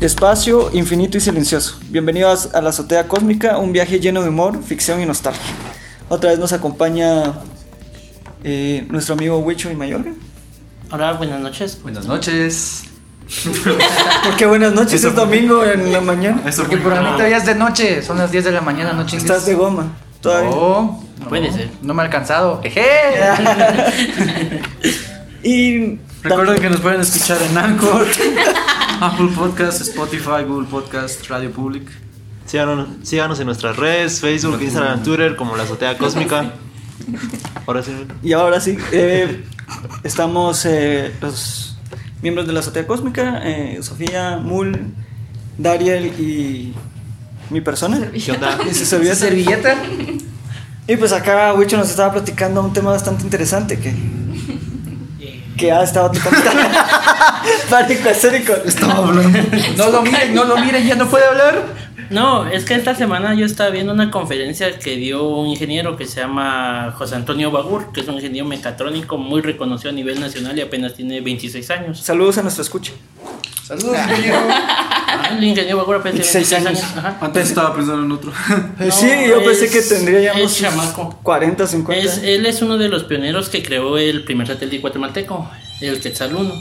Espacio infinito y silencioso. Bienvenidos a la azotea cósmica, un viaje lleno de humor, ficción y nostalgia. Otra vez nos acompaña eh, nuestro amigo Huicho y Mayorga. Hola, buenas noches. Buenas noches. ¿Por qué buenas noches? Es domingo en la mañana. Eso Porque por mí todavía es de noche, son las 10 de la mañana, no chingues. Estás de goma. Todavía. No, no, Puede ser. No me ha alcanzado. ¡Eje! Y Recuerden que nos pueden escuchar en Anchor, Apple Podcast, Spotify, Google Podcast, Radio Public. Síganos, síganos en nuestras redes, Facebook, Instagram, Twitter, como la azotea cósmica. Ahora sí. Y ahora sí, eh, estamos eh, los miembros de la azotea cósmica, eh, Sofía, Mul, Dariel y mi persona. ¿Qué onda? Y su servilleta. ¿Servilleta? Y pues acá Wicho nos estaba platicando un tema bastante interesante que, que ha estado tocando. Pánico escénico. Estaba hablando. No lo miren, no lo miren, ya no puede hablar. No, es que esta semana yo estaba viendo una conferencia que dio un ingeniero que se llama José Antonio Bagur, que es un ingeniero mecatrónico muy reconocido a nivel nacional y apenas tiene 26 años. Saludos a nuestro escucha. Saludos, ingeniero. Ah, el ingeniero Bagur apenas tiene 26 26 años. años. Ajá. Antes estaba pensando en otro. Eh, No, sí, yo pensé que tendría ya unos chamaco. 40, 50. Es, él es uno de los pioneros que creó el primer satélite guatemalteco, el Quetzal 1.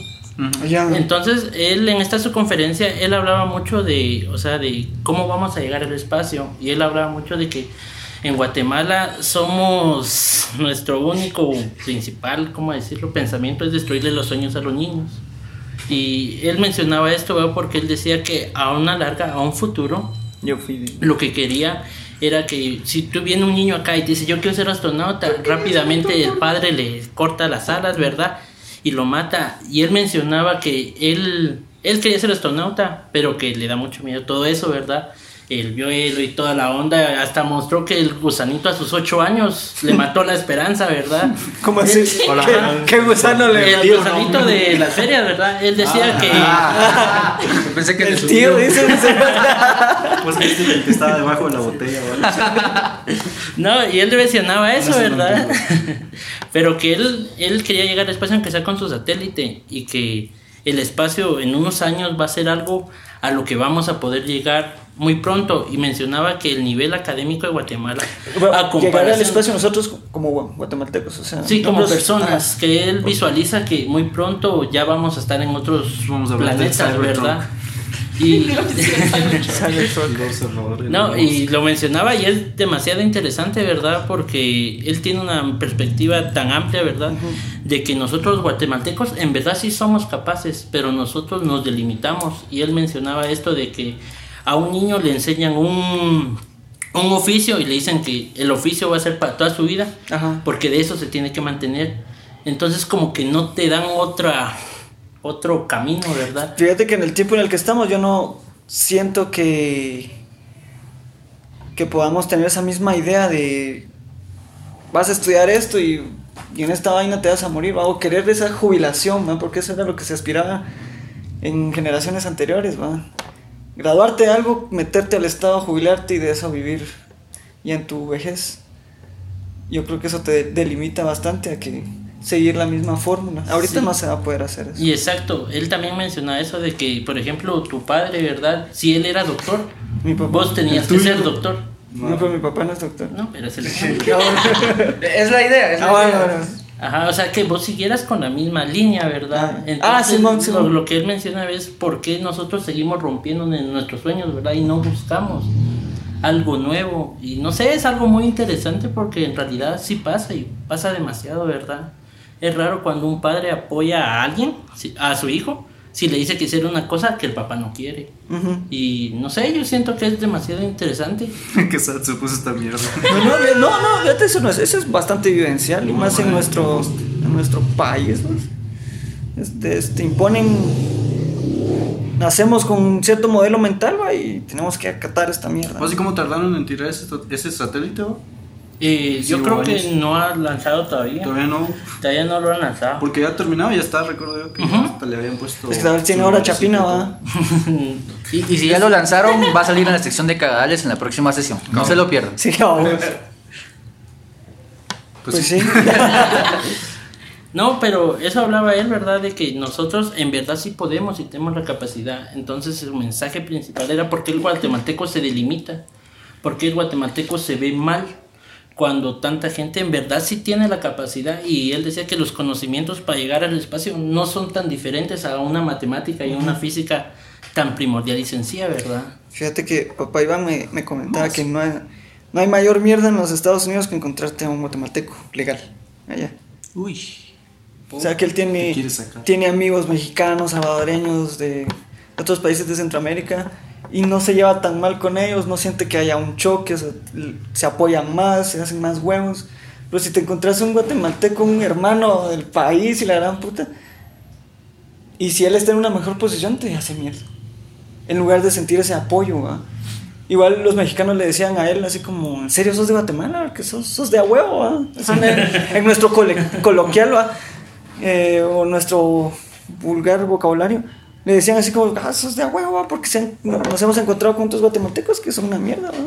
Entonces, él en esta su conferencia, él hablaba mucho de, o sea, de cómo vamos a llegar al espacio. Y él hablaba mucho de que en Guatemala somos nuestro único principal, ¿cómo decirlo? Pensamiento es destruirle los sueños a los niños. Y él mencionaba esto, ¿verdad? porque él decía que a una larga, a un futuro, Yo fui. lo que quería era que si tú viene un niño acá y te dice yo quiero ser astronauta, rápidamente el padre le corta las alas, ¿verdad? Y lo mata. Y él mencionaba que él, él quería ser astronauta, pero que le da mucho miedo todo eso, ¿verdad? El vuelo y toda la onda, hasta mostró que el gusanito a sus ocho años le mató la esperanza, ¿verdad? ¿Cómo así? Hola. ¿Qué, qué gusano le El gusanito de las ferias, ¿verdad? Él decía que... Ah, pensé que le El tío dice. Pues este es el que estaba debajo de la botella, ¿vale? No, y él mencionaba eso, No, eso no ¿verdad? Pero que él, él quería llegar al espacio aunque sea con su satélite y que el espacio en unos años va a ser algo a lo que vamos a poder llegar muy pronto y mencionaba que el nivel académico de Guatemala Bueno, a llegar al comparación espacio nosotros como gua- guatemaltecos, o sea. sí como nosotros- personas que él visualiza que muy pronto ya vamos a estar en otros Vamos a planetas verdad y. No, y lo mencionaba y es demasiado interesante, ¿verdad? Porque él tiene una perspectiva tan amplia, ¿verdad? De que nosotros guatemaltecos en verdad sí somos capaces, pero nosotros nos delimitamos. Y él mencionaba esto de que a un niño le enseñan un, un oficio y le dicen que el oficio va a ser para toda su vida, Ajá. porque de eso se tiene que mantener. Entonces como que no te dan otra otro camino, ¿verdad? Fíjate que en el tiempo en el que estamos yo no siento que que podamos tener esa misma idea de vas a estudiar esto y, y en esta vaina te vas a morir, ¿va? o querer esa jubilación, ¿va? porque eso era lo que se aspiraba en generaciones anteriores, ¿va? Graduarte de algo, meterte al estado, jubilarte y de eso vivir y en tu vejez. Yo creo que eso te delimita bastante a que seguir la misma fórmula. Ahorita Sí. no se va a poder hacer eso. Y exacto, él también menciona eso de que, por ejemplo, tu padre, ¿verdad? Si él era doctor, Mi papá. vos tenías que ser doctor. No, pero mi papá no es doctor. No, pero es el Es la idea, es la Ah, bueno, idea. bueno. Ajá, o sea que vos siguieras con la misma línea, ¿verdad? Ah. Ah, Simón, Simón. Lo, lo que él menciona es por qué nosotros seguimos rompiendo en nuestros sueños, ¿verdad? Y no buscamos algo nuevo. Y no sé, es algo muy interesante porque en realidad sí pasa y pasa demasiado, ¿verdad? Es raro cuando un padre apoya a alguien, a su hijo, si le dice que hacer una cosa que el papá no quiere. Ujú. Y no sé, yo siento que es demasiado interesante. que sad se puso esta mierda. No, no, no, fíjate, eso, no es, eso es bastante vivencial y más en nuestro, en nuestro país. ¿no? Este, este, imponen, nacemos con un cierto modelo mental ¿va? y tenemos que acatar esta mierda. ¿Así cómo tardaron en tirar ese, ese satélite? ¿va? Eh, yo creo que no ha lanzado todavía. Todavía no. Todavía no lo han lanzado. Porque ya terminado, ya está, recuerdo yo que hasta le habían puesto. Es que tal vez tiene ahora y Chapina, va. Y, y si ya lo lanzaron, va a salir en la sección de cagadales en la próxima sesión. No, se lo pierdan. Sí, vamos. Pues, Pues sí. sí. No, pero eso hablaba él, ¿verdad? De que nosotros en verdad sí podemos y tenemos la capacidad. Entonces su mensaje principal era por qué el guatemalteco se delimita, por qué el guatemalteco se ve mal cuando tanta gente en verdad sí tiene la capacidad y él decía que los conocimientos para llegar al espacio no son tan diferentes a una matemática y a una física tan primordial y sencilla, ¿verdad? Fíjate que papá Iván me, me comentaba que no hay, no hay mayor mierda en los Estados Unidos que encontrarte a un guatemalteco legal. Allá. Uy. O sea que él tiene, tiene amigos mexicanos, salvadoreños, de otros países de Centroamérica y no se lleva tan mal con ellos, no siente que haya un choque, l- se apoyan más, se hacen más huevos. Pero si te encontrás un guatemalteco, un hermano del país y la gran puta, y si él está en una mejor posición, te hace mierda. En lugar de sentir ese apoyo, ¿va? Igual los mexicanos le decían a él así como, ¿en serio sos de Guatemala? Que sos, sos de a huevo, ¿va? En, en nuestro coloquial, ¿va? Eh, o nuestro vulgar vocabulario. Le decían así como, ah, sos de huevo. Porque se han- nos hemos encontrado con otros guatemaltecos que son una mierda, ¿va?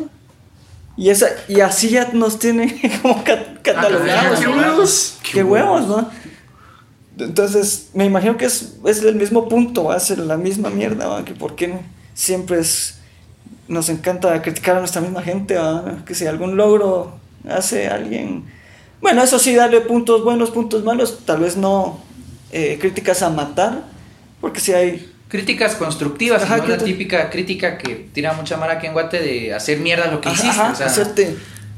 Y, esa, y así ya nos tiene como ca- catalogados. qué ¿va? huevos. Qué huevos, ¿no? Entonces, me imagino que es, es el mismo punto, va a ser la misma mierda, ¿va? que por qué siempre es, nos encanta criticar a nuestra misma gente, ¿va? que si algún logro hace alguien, bueno, eso sí, darle puntos buenos, puntos malos, tal vez no eh, críticas a matar, porque si hay... Críticas constructivas, Ajá, no la típica crítica que tira mucha mara aquí en Guate de hacer mierda lo que Ajá, hiciste. ajá, o sea, hacerte...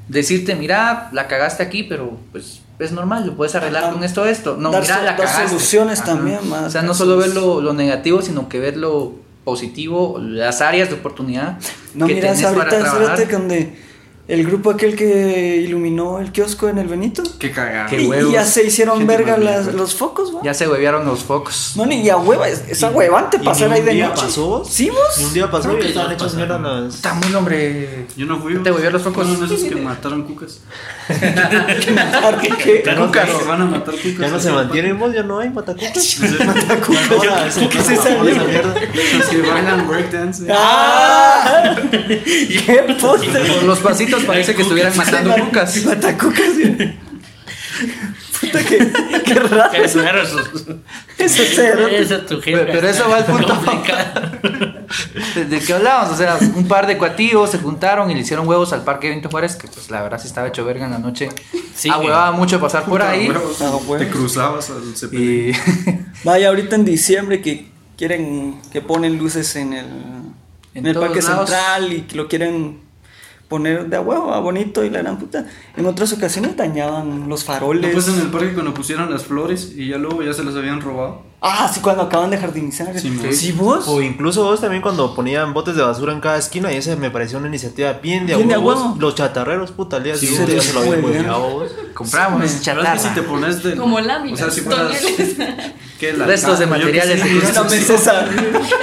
decirte, mira, la cagaste aquí, pero pues es normal, lo puedes arreglar con esto, esto. No, dar, mira, la dar cagaste. soluciones también, más. O sea, no solo ver lo, lo negativo, sino que ver lo positivo, las áreas de oportunidad No, que mira, ahorita, para trabajar. espérate, donde el grupo aquel que iluminó el kiosco en el Benito. Qué cagada. Qué Y, y ya se hicieron Gente verga las- los focos, ¿va? Ya se huevearon los focos. No, ni a hueva, es, es huevante ¿Y ni pasar ahí un de día noche. pasó vos? ¿Sí, vos? Ni un día pasó y que estaban ya hechos pasaron. mierda las. Está muy hombre. Yo no fui. ¿Te volvió los focos? Uno de esos que mataron cucas. ¿Por qué? Ya no, Cucas, ya no- van a matar cucas. ya no se mantienen vos, ya no hay matacucas. Matacucas. ¿Qué es esa mierda? Los que bailan breakdance. ¡Ah! ¡Qué puta! Por los pasitos parece que estuvieran matando cucas. Matacucas, sí. Puta, qué, qué raro. Eso Eso es cero. Esa es tu jefe. Pero- eso va al punto. ¿De, de qué hablábamos? O sea, un par de cuatillos se juntaron y le hicieron huevos al Parque Benito Juárez, que pues la verdad sí estaba hecho verga en la noche. Sí, Ahuevaba mucho pasar por ahí. Huevos, Ah. Te cruzabas al cepillín. Y Vaya, ahorita en diciembre que quieren que ponen luces en el, en el parque lados. central y que lo quieren poner de a huevo, a bonito y la gran puta. En otras ocasiones dañaban los faroles. No, pues en el parque cuando pusieron las flores y ya luego ya se las habían robado. Ah, sí, cuando acaban de jardinizar. Sí, Sí, vos. O incluso vos también cuando ponían botes de basura en cada esquina y ese me pareció una iniciativa bien de a Bien de a huevos. huevo. Los chatarreros, puta, al día Sí, siguiente se ya se lo habían vos. compramos que chatarra. si te pones de. Como láminas, O sea, si fueras. toneles. ¿qué? La Restos de cama, yo materiales sé, de no Una sé, mesesa.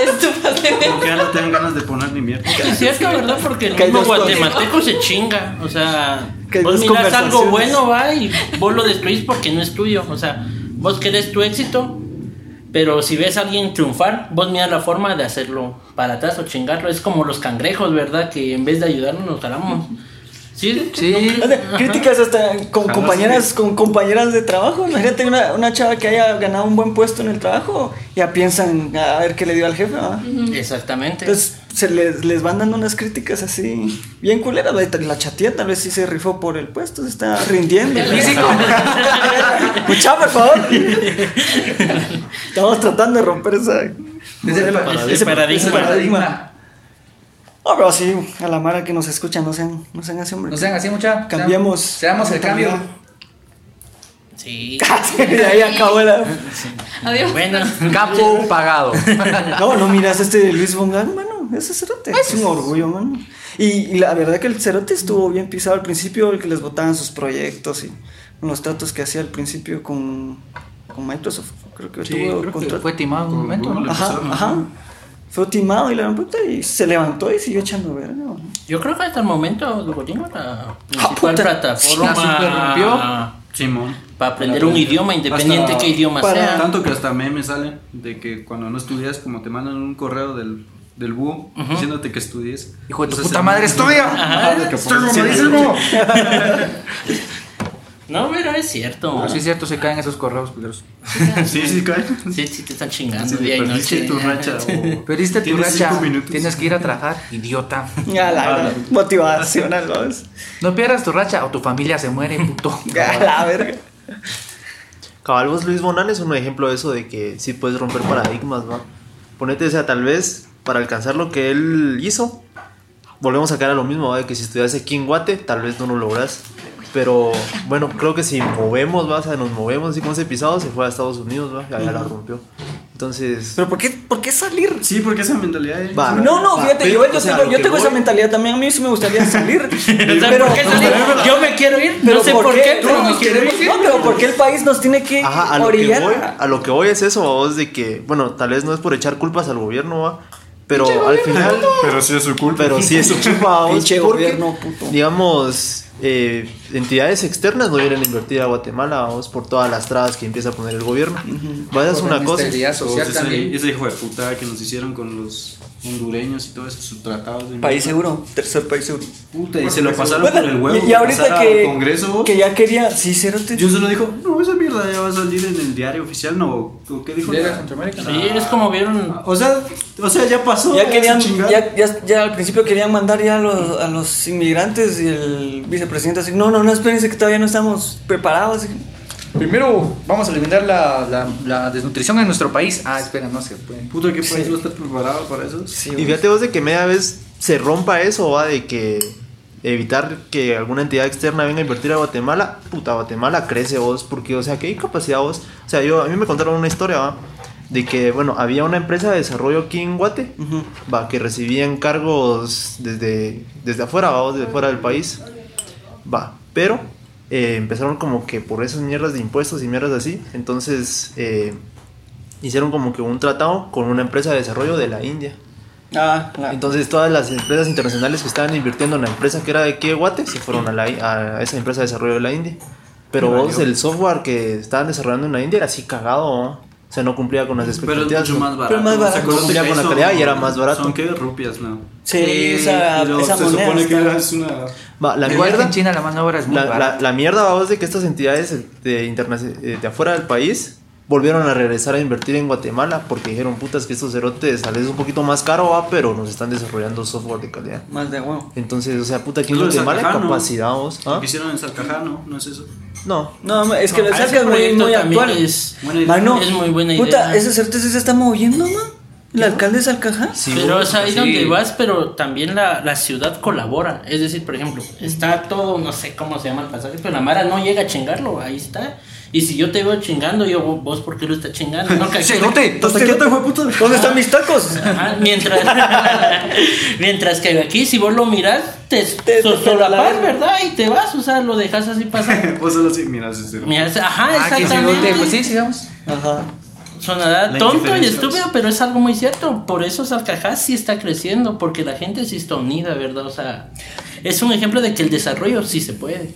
Estufas de Como que ya no tengan ganas de poner ni mierda. Es cierto, ¿verdad? Porque el Que mismo guatemalteco se chinga. O sea, Que vos dos mirás algo bueno, va, y vos lo destruís porque no es tuyo. O sea, vos querés tu éxito, pero si ves a alguien triunfar, vos miras la forma de hacerlo para atrás o chingarlo. Es como los cangrejos, ¿verdad? Que en vez de ayudarnos, nos jalamos. ¿Sí? Sí. Críticas hasta con Jamás compañeras, con compañeras de trabajo. Imagínate una, una chava que haya ganado un buen puesto en el trabajo. Ya piensan a ver qué le dio al jefe. ¿va? Exactamente. Entonces se les, les van dando unas críticas así bien culeras. La, chatía tal vez sí se rifó por el puesto, se está rindiendo. Físico. Escucha, por favor. Estamos tratando de romper esa, Ese paradigma. ese Paradigma. No, pero sí, a la Mara que nos escucha, no sean, no sean así, hombre. No sean así mucha. Cambiemos. Seamos el cambio. Sí. De ahí acabó la. Adiós. Bueno. Capo pagado. No, no miras este de Luis Bongan, mano. Ese cerote. Es un orgullo, mano. Y, y la verdad que el cerote estuvo bien pisado al principio, el que les votaban sus proyectos y los tratos que hacía al principio con, con Microsoft. Creo que Sí, tuvo creo que contrato. Fue timado en un momento, ¿no? Ajá, ajá. Fue timado y la puta y se levantó y siguió echando verga. Yo creo que hasta el momento Duolingo la principal puta. plataforma. Simón. para aprender un idioma independiente Hasta- qué idioma para- sea. Tanto que hasta memes salen de que cuando no estudias, como te mandan un correo del, del búho diciéndote que estudies. Hijo de tu Entonces, puta madre, estudia. Ajá, No, pero es cierto. Sí, es cierto, se caen esos correos culeros. Sí, sí, cae. Sí, sí, te están Sí, chingando día y perdiste noche. tu racha. o- Perdiste tu Tienes racha. cinco minutos. Tienes que ir a trabajar, idiota. Ya, la verdad, motivacional, ¿vos? No pierdas tu racha o tu familia se muere, puto. Ya, la verga. Cabal, vos Luis Bonal es un ejemplo de eso de que sí puedes romper paradigmas, ¿va? Ponete, o sea, tal vez para alcanzar lo que él hizo, volvemos a caer a lo mismo, ¿va? De que si estudias aquí en Guate, tal vez no lo logras. Pero bueno, creo que si movemos, ¿va? O sea, nos movemos así como ese pisado, se fue a Estados Unidos, ¿va? Y allá la rompió. Entonces, Pero ¿por qué, por qué salir? Sí, porque esa mentalidad. eh. Va. No, no, Va, fíjate, pero, yo, yo o sea, tengo, yo tengo esa voy- mentalidad también. A mí sí me gustaría salir. O sea, pero, ¿por qué salir? Yo me quiero ir, pero no sé por qué, pero No, me quiero ir. No, pero ¿por qué el país nos tiene que Ajá, a lo que orillar? voy, a lo que voy es eso, vos, de que, bueno, tal vez no es por echar culpas al gobierno, ¿va? Pero al final, Pero sí es su culpa. pero sí es su culpa, Pinche porque, gobierno, puto. digamos, eh, entidades externas no vienen a invertir a Guatemala, vos, por todas las trabas que empieza a poner el gobierno. Vaya, es una cosa. Todos social ese, ese hijo de puta que nos hicieron con los hondureños y todo eso, sus tratados de País seguro, tercer país seguro. Puta, y se lo pasaron por el huevo. y, y ahorita que, al Congreso. que ya quería, sí, cerote. Yo solo dijo, no, esa mierda ya va a salir en el diario oficial, ¿no? ¿O qué dijo? ¿Llega a la- Centroamérica? Sí, es como vieron. O sea, o sea, ya pasó. ya querían, ya, ya, ya al principio querían mandar ya a los, a los inmigrantes y el vicepresidente así, no, no, no, espérense que todavía no estamos preparados. Primero vamos a eliminar la, la, la desnutrición en nuestro país. Ah, espera, no se puede. Puta, ¿qué país va a estar preparado para eso? Sí, Y fíjate vos de que media vez se rompa eso, va, de que evitar que alguna entidad externa venga a invertir a Guatemala, puta, Guatemala crece vos, porque, o sea, hay capacidad vos. O sea, yo, a mí me contaron una historia, va, de que, bueno, había una empresa de desarrollo aquí en Guate, Ujú. va, que recibía encargos desde, desde afuera, va, vos, desde fuera del país, va, pero eh, empezaron como que por esas mierdas de impuestos y mierdas así, entonces eh, hicieron como que un tratado con una empresa de desarrollo de la India. Ah, la- Entonces todas las empresas internacionales que estaban invirtiendo en la empresa que era de aquí de Guate se fueron a, la, a esa empresa de desarrollo de la India. Pero vos, el software que estaban desarrollando en la India era así cagado, ¿no? O sea, no cumplía con las Pero es expectativas. mucho más barato. Pero más barato. ¿Se acuerdan No cumplía que con la calidad y era más barato. Son que rupias, ¿no? sí, esa, esa se moneda. supone que está- es una. Va, la mierda, en China la mano de obra es muy la, la, barata. la mierda, vamos, de que estas entidades de, interna- eh, de afuera del país volvieron a regresar a invertir en Guatemala porque dijeron, putas, que estos cerotes tal vez es un poquito más caro, va, pero nos están desarrollando software de calidad. Más de huevo. Entonces, o sea, puta, aquí en Guatemala hay capacidad, vos. ¿Ah? Hicieron en Salcajá, ¿no? No es eso. No, No, es que No, lo a sacas ese muy, muy actual. es-. Mano, Es muy buena Puta, idea. ese certeza se está moviendo, man. El alcalde de Salcajá. Sí, pero es ahí sí. donde vas, pero también la, la ciudad colabora. Es decir, por ejemplo, está todo, no sé cómo se llama el pasaje, pero la Mara no llega a chingarlo, ahí está. Y si yo te veo chingando, yo, vos, ¿por qué lo estás chingando? No, ¡Cerote! ¿Hasta qué te fue, puto? ¿Dónde están mis tacos? Ajá, mientras, mientras que aquí, si vos lo miras, te, Te- so- te solapas, la- ¿verdad? Y te vas, o sea, lo dejas así pasar. Vos solo así, ese. Miras, ajá, Ah, exactamente. Pues sí, sigamos. Ajá. Sonará tonto y estúpido, pero es algo muy cierto. Por eso Salcajá sí está creciendo, porque la gente sí está unida, ¿verdad? O sea, es un ejemplo de que el desarrollo sí se puede.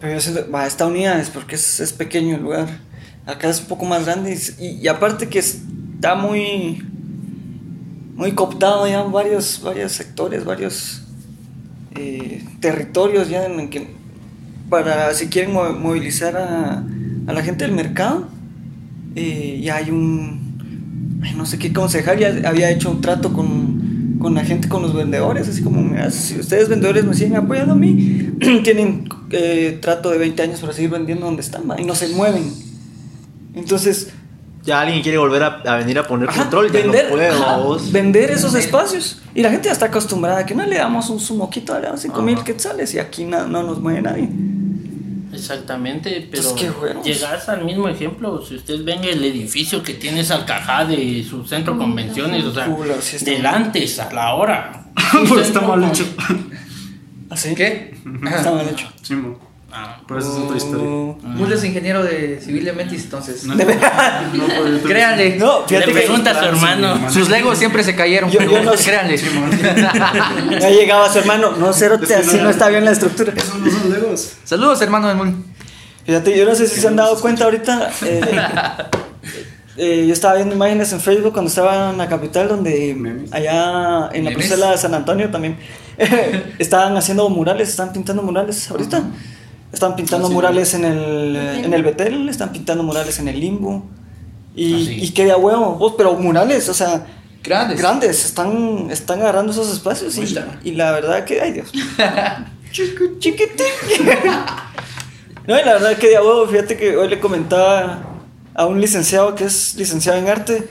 Pero yo siento, va, está unida es porque es, es pequeño el lugar. Acá es un poco más grande y, aparte que está muy muy cooptado ya varios, varios sectores, varios eh, territorios ya en que para si quieren mo- movilizar a, a la gente del mercado eh, ya hay un no sé qué concejal ya había hecho un trato con, con la gente, con los vendedores, así como, mira, si ustedes vendedores me siguen apoyando a mí, tienen eh, trato de 20 años para seguir vendiendo donde están ¿va? y no se mueven. Entonces, ya alguien quiere volver a, a venir a poner ajá, control, ya vender, no ajá, vender esos espacios. Y la gente ya está acostumbrada a que no le damos un sumoquito, le damos 5 mil quetzales y aquí na- no nos mueve nadie. Exactamente, pero Pues llegas al mismo ejemplo. Si usted ven el edificio que tiene Salcajá de su centro convenciones, o sea, del antes a la hora. Pues está mal hecho. ¿Así? ¿Qué? Está mal hecho. Sí, mo. Ah, Pero esa es otra historia. Oh. Mul es ingeniero de civil de Mentis, entonces. No, no, por- Créanle. No, le fíjate que pregunta a su hermano. Sus legos siempre se cayeron, Yo- pero yo no créanle. ya llegaba su hermano. No, cero, así no- no está bien la estructura. Esos no son legos. Saludos, hermano de Mul. Fíjate, yo no sé si se han dado cuenta ahorita. eh, eh, yo estaba viendo imágenes en Facebook cuando estaba en la capital, donde Memes. allá en la Memes. parcela de San Antonio también estaban haciendo murales, estaban pintando murales ahorita. Están pintando Ah, sí. murales en el, en el Betel, están pintando murales en el Limbo. Y, Ah, sí. y que de huevo, vos, pero murales, o sea, Grandes. grandes, están, están agarrando esos espacios y, y la verdad que, ay Dios. Chiqui- chiquitín. no, y la verdad que de a huevo, fíjate que hoy le comentaba a un licenciado que es licenciado en arte,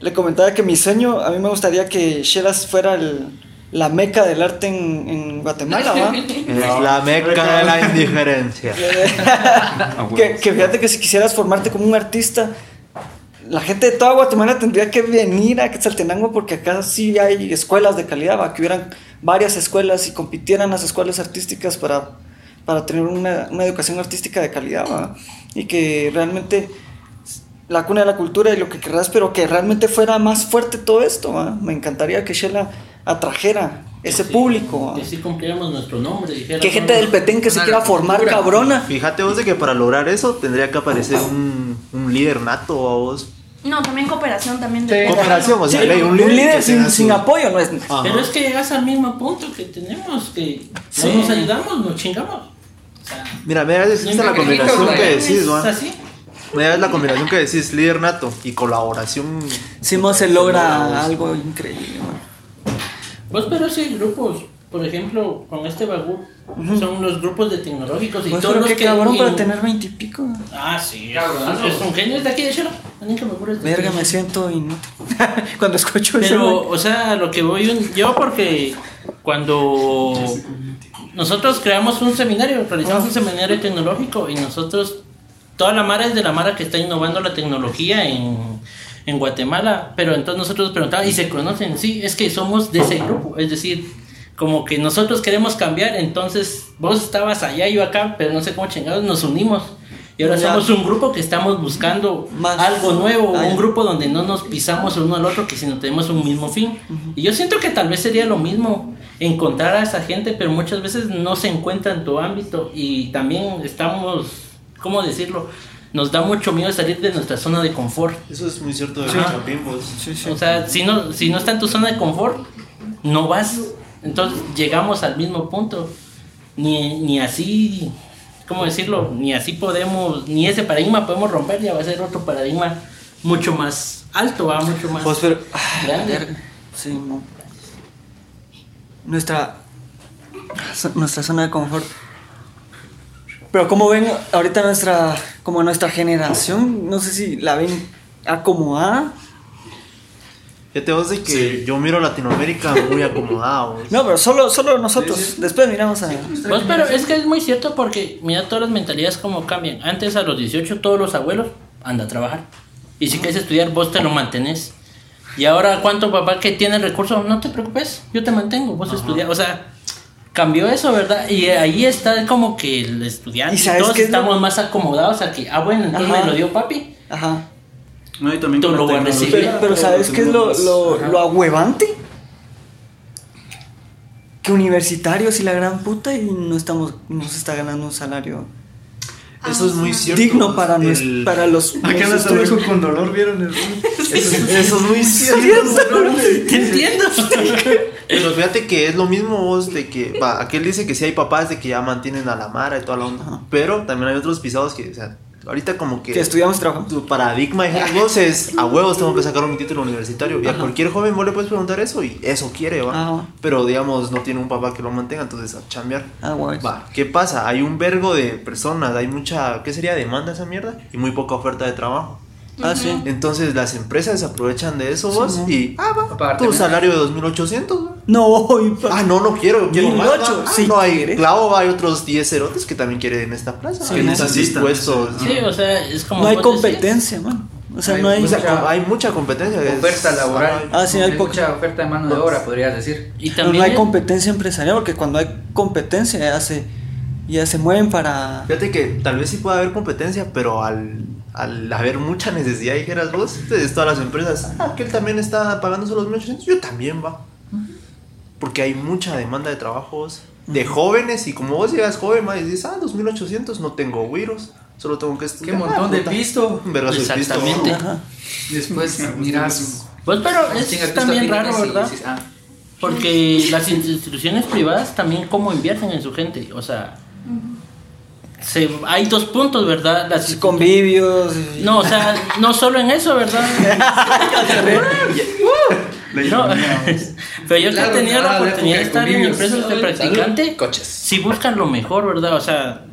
le comentaba que mi sueño, a mí me gustaría que Sheras fuera el- la meca del arte en, en Guatemala, ¿va? Es la meca de la indiferencia. Ah, que, que fíjate que si quisieras formarte como un artista, la gente de toda Guatemala tendría que venir a Quetzaltenango porque acá sí hay escuelas de calidad, ¿va? que hubieran varias escuelas y compitieran las escuelas artísticas para, para tener una, una educación artística de calidad ¿va? y que realmente la cuna de la cultura y lo que querrás, pero que realmente fuera más fuerte todo esto. ¿va? Me encantaría que Shela atrajera ese Sí, público. Que sí cumpliéramos nuestro nombre. Que gente del Petén que se quiera formar cultura. cabrona. Fíjate vos de que para lograr eso tendría que aparecer un, un líder nato a vos. No, también cooperación también Sí. Cooperación, o sea, Sí, ley, un líder, sin, apoyo no es. Ajá. Pero es que llegas al mismo punto que tenemos, que Sí. no nos ayudamos, nos chingamos. O sea, Mira, mira, es esta la combinación que decís, es ¿va? así. Mira, es la combinación que decís, líder nato y colaboración. Simón se logra algo increíble. man. Pues pero sí, grupos, por ejemplo, con este Bagú, son los grupos de tecnológicos y todos los que... cabrón para tener veintipico. Ah, sí, Cabrón. es, es un genio es de aquí de Chelo. Verga, me siento inútil. Cuando escucho eso. Pero, o sea, lo que voy yo porque cuando nosotros creamos un seminario, realizamos un seminario tecnológico y nosotros, toda la mara es de la mara que está innovando la tecnología en, en Guatemala, pero entonces nosotros preguntábamos y se conocen, sí, es que somos de ese grupo, es decir, como que nosotros queremos cambiar, entonces vos estabas allá, yo acá, pero no sé cómo chingados nos unimos. Y ahora Ya. somos un grupo que estamos buscando Más. algo nuevo, un grupo donde no nos pisamos uno al otro, que sino tenemos un mismo fin. Y yo siento que tal vez sería lo mismo encontrar a esa gente, pero muchas veces no se encuentra en tu ámbito y también estamos, ¿cómo decirlo? Nos da mucho miedo salir de nuestra zona de confort. Eso es muy cierto de Sí. los chapimbos. Sí, sí. O sea, si no, si no está en tu zona de confort, no vas. Entonces llegamos al mismo punto. Ni, ni así, ¿cómo decirlo? Ni así podemos, ni ese paradigma podemos romper, ya va a ser otro paradigma mucho más alto, va mucho más Pues, pero. grande. Sí, no. Nuestra. Nuestra zona de confort. Pero como ven ahorita nuestra. Como nuestra generación, no sé si la ven acomodada. Fíjate vos de que yo miro Latinoamérica muy acomodado. No, pero solo, solo nosotros. Después miramos a. Pues, pero es que es muy cierto porque mira todas las mentalidades como cambian. Antes a los 18 todos los abuelos anda a trabajar. Y si quieres estudiar vos te lo mantenés. Y ahora cuánto papá que tiene recursos, no te preocupes, yo te mantengo, vos estudias. O sea, cambió eso, ¿verdad? Y ahí está como que el estudiante, ¿Y sabes todos qué es lo- estamos más acomodados a que, ah bueno, entonces Ajá. me lo dio papi. Ajá. No, y también lo vas a recibir. Pero, pero ¿sabes qué es lo, lo, lo ahuevante? Que universitarios y la gran puta y no estamos no se está ganando un salario Eso es muy cierto. digno para, El- para los... Acá los la con dolor, ¿vieron? El... Eso, eso es muy cierto. Te entiendo. Pero fíjate que es lo mismo vos de que, va, aquel dice que sí hay papás de que ya mantienen a la mara y toda la onda. Pero también hay otros pisados que, o sea, ahorita como que Que estudiamos y trabajamos. tu paradigma dijeras vos es a huevos tengo que sacar un título universitario. Y a cualquier joven vos le puedes preguntar eso y eso quiere, va. Ajá. Pero digamos, no tiene un papá que lo mantenga, entonces a chambear. Ah, guay. Va, ¿qué pasa? Hay un vergo de personas, hay mucha, ¿qué sería? Demanda esa mierda y muy poca oferta de trabajo. Ah, sí. Entonces las empresas se aprovechan de eso vos y, ah, va, Aparte, tu ¿no? salario de 2800, va. No, y pa- Ah, no, no quiero, quiero más. 1008, va. Ah, sí no hay va, hay otros 10 cerotes que también quieren esta plaza. Sí, que muchos necesitan. puestos. Sí, o sea, es como. no hay vos competencia, man. O sea, Hay no hay... O sea, Mucha- hay mucha competencia. es- Oferta laboral. Ah, sí, hay Hay poca- mucha oferta de mano de obra, podrías decir. Y no, también. no hay competencia empresarial porque cuando hay competencia ya se, ya se mueven para... Fíjate que tal vez sí pueda haber competencia, pero al, al haber mucha necesidad, dijeras vos, de todas las empresas, ah, que él también está pagando solo los 1800, yo también va. Porque hay mucha demanda de trabajos de jóvenes y como vos llegas joven, y dices, ah, 2800, no tengo güiros, solo tengo que Qué estudiar. montón de pisto. Un vergazo de pisto, Exactamente. ¿no? Ajá. Después miras. Pues, pero es también raro, y ¿verdad? dices, ah, Porque las instituciones privadas también cómo invierten en su gente, o sea, se, hay dos puntos, ¿verdad? Las, Convivios. y- no, o sea, no solo en eso, ¿verdad? No, ironía, pero yo que Claro, he tenido la de oportunidad de estar en empresas de practicante, salud. Coches. si buscan lo mejor, ¿verdad? O sea,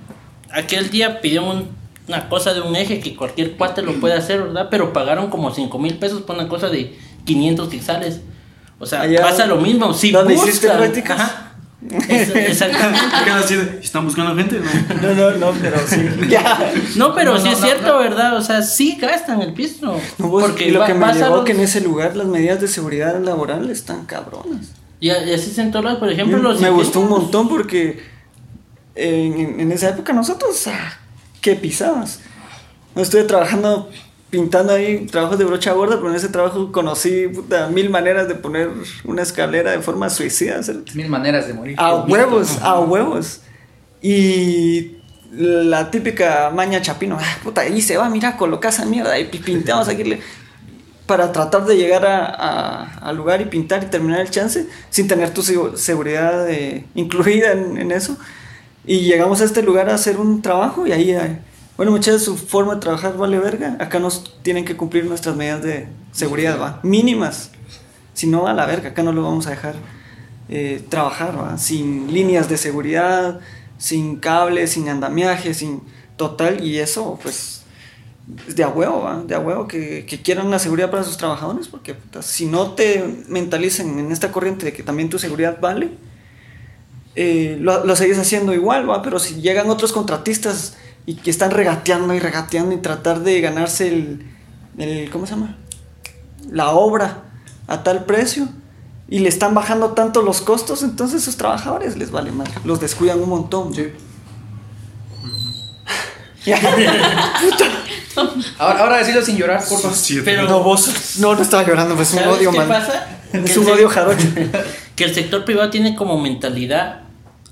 aquel día pidieron un- una cosa de un eje que cualquier cuate lo puede hacer, ¿verdad? Pero pagaron como 5 mil pesos por una cosa de 500 quetzales. O sea, Allá- pasa lo mismo. Si ¿Dónde hiciste buscan- prácticas? Ajá. Exactamente. ¿Están buscando gente? No. No, no, no, pero sí. Ya. No, pero No, sí no, es no, cierto, no. ¿verdad? O sea, sí gastan el piso. No, pues, porque y lo va- que me llevó los- que en ese lugar las medidas de seguridad laboral están cabronas. Y, y así se en todos lados, por ejemplo, los me gustó un montón porque en, esa época nosotros, ah, qué pisadas. No estuve trabajando, pintando ahí trabajos de brocha gorda, pero en ese trabajo conocí puta, mil maneras de poner una escalera de forma suicida. ¿cierto? Mil maneras de morir. A huevos, a huevos. Y la típica maña chapino, ah, puta, ahí se va, mira, coloca esa mierda y pi- pintamos aquí. Para tratar de llegar al lugar y pintar y terminar el chance sin tener tu segu- seguridad eh, incluida en, en eso. Y llegamos a este lugar a hacer un trabajo y ahí, eh, bueno, muchachos, su forma de trabajar vale verga. Acá nos tienen que cumplir nuestras medidas de seguridad, va, mínimas. Si no, a la verga, acá no lo vamos a dejar eh, trabajar, ¿va? sin líneas de seguridad, sin cables, sin andamiaje, sin total, y eso, pues, es de a huevo, ¿va? de a huevo que, que quieran una seguridad para sus trabajadores, porque si no te mentalicen en esta corriente de que también tu seguridad vale, eh, lo, lo seguís haciendo igual, ¿va? pero si llegan otros contratistas y que están regateando y regateando y tratar de ganarse el, el ¿cómo se llama? La obra a tal precio y le están bajando tanto los costos, entonces sus trabajadores les vale mal, los descuidan un montón. Ya. Ahora, ahora decirlo sin llorar, por favor. Pero, no, vos, no, no estaba llorando, pues es un ¿sabes odio, qué man. pasa? Es un odio jarocho. Que el sector privado tiene como mentalidad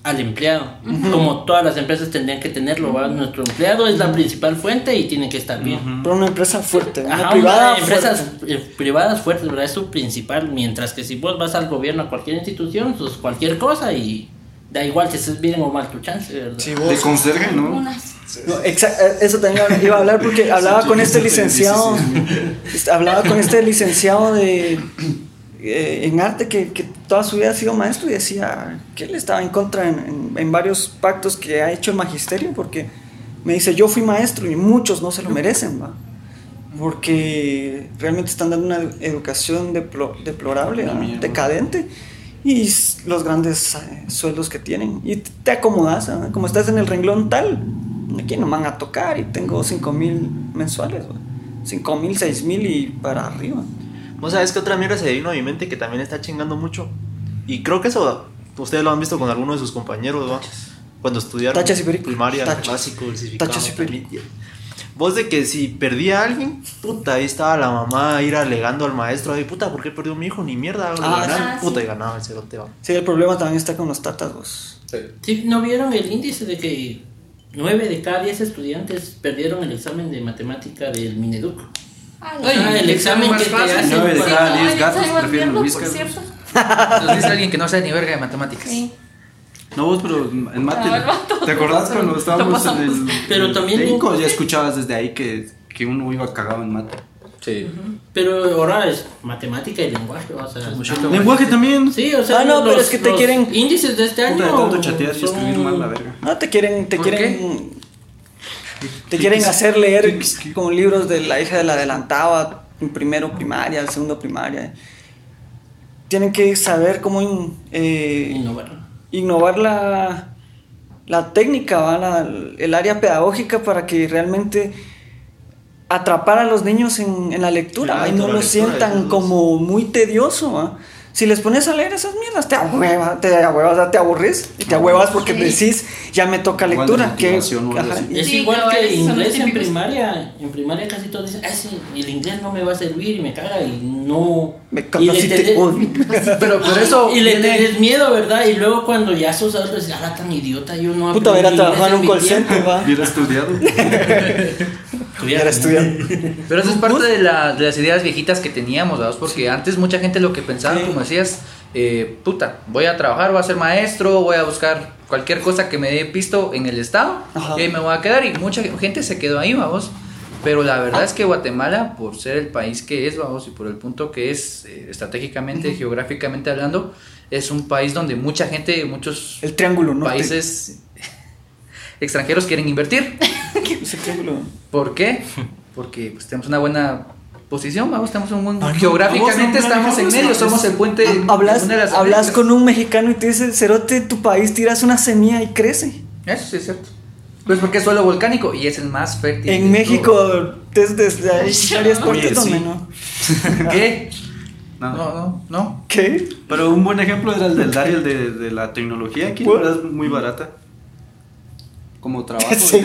al empleado. Como todas las empresas tendrían que tenerlo. ¿va? Nuestro empleado es la principal fuente y tiene que estar bien. Pero una empresa fuerte, una Ajá, privada una- empresas fuerte. eh, privadas fuertes, ¿verdad? Es su principal. Mientras que si vos vas al gobierno, a cualquier institución, pues cualquier cosa y da igual que estés bien o mal tu chance, ¿verdad? Sí, De vos. conserje, ¿no? No, eh, eso también iba a hablar porque hablaba con este licenciado, hablaba con este licenciado de eh, en arte que, que toda su vida ha sido maestro y decía que él estaba en contra en, en- en varios pactos que ha hecho el magisterio porque me dice yo fui maestro y muchos no se lo merecen, va. Porque realmente están dando una educación deplo- deplorable, mierda. decadente y los grandes eh, sueldos que tienen y te acomodas, ¿ah? como estás en el renglón tal, aquí no van a tocar y tengo 5 mil mensuales, 5 mil, 6 mil y para arriba. ¿Vos sabés que otra mierda se vino a mi mente que también está chingando mucho? Y creo que eso ustedes lo han visto con alguno de sus compañeros, ¿va? Cuando estudiaron Tachas y primaria, Tachas. básico, Tachas y también. Vos de que si perdía a alguien, puta, ahí estaba la mamá ir alegando al maestro, ay, puta, ¿por qué perdió mi hijo? Ni mierda, Ah, ganaron. sí. puta, y ganaba el cerote, va. Sí, el problema también está con los tatas, vos. Sí, ¿no vieron el índice de que 9 de cada 10 estudiantes perdieron el examen de matemática del Mineduc? Ah, Ay, Ah, el examen más que te fácil. hacen Nueve de para- cada no, diez el gatos examen prefieren Luis por cierto. Nos dice alguien que no sabe ni verga de matemáticas. Sí. No, vos, pero en mate. No, el. ¿Te acordás cuando estábamos en el. Pero el también técnico? ya escuchabas desde ahí que, que uno iba cagado en mate. Sí. Pero ahora es matemática y lenguaje, o sea. está- Lenguaje también. Sí, o sea, Ah, no, pero los- es que te los quieren- Índices de este año. Puta, de tanto chatear y son- escribir mal la verga. No, te quieren, te ¿Por quieren, te quieren hacer leer como libros de la hija de la adelantada, en primero primaria, segundo primaria. Tienen que saber cómo eh, Innovar. innovar la, la técnica, ¿va? La- el área pedagógica para que realmente atrapar a los niños en, en la lectura y no lo sientan como muy tedioso. ¿va? Si les pones a leer esas mierdas, te ahuevas, te ahuevas, te aburres y te ahuevas porque Sí. decís, ya me toca lectura. que. Es Sí, igual no, que inglés en típicos. primaria. En primaria casi todos dicen, ah, sí, el inglés no me va a servir y me caga y no. Me y. Pero por eso. Y le tenés miedo, ¿verdad? Y luego cuando ya sos adulto dices, ah, tan idiota, yo no Puta, ver a aprendí trabajar en un call center, tiempo". va. Hubiera estudiado. Estudiar. Era estudiar. Pero eso es parte de, la- de las ideas viejitas que teníamos, ¿sabes? Porque antes mucha gente lo que pensaba, Sí. como decías, eh, puta, voy a trabajar, voy a ser maestro, voy a buscar cualquier cosa que me dé pisto en el estado Ajá. y ahí me voy a quedar. Y mucha gente se quedó ahí, vamos. Pero la verdad es que Guatemala, por ser el país que es, vamos, y por el punto que es eh, estratégicamente, geográficamente hablando, es un país donde mucha gente, muchos El triángulo norte. países extranjeros quieren invertir. El. ¿Por qué? Porque pues, tenemos una buena posición, vamos, tenemos un buen... Ah, no, geográficamente estamos en medio, somos el puente... Hablas, de las hablas Américas. con un mexicano y te dice, Cerote, tu país tiras una semilla y crece. Eso sí es cierto. Pues porque es suelo volcánico y es el más fértil. En México, desde, desde partes donde sí. no. todo. ¿Qué? No. No, no, no. ¿Qué? Pero un buen ejemplo era el del Dariel de, de la tecnología. Aquí es muy barata. Como trabajo. sí.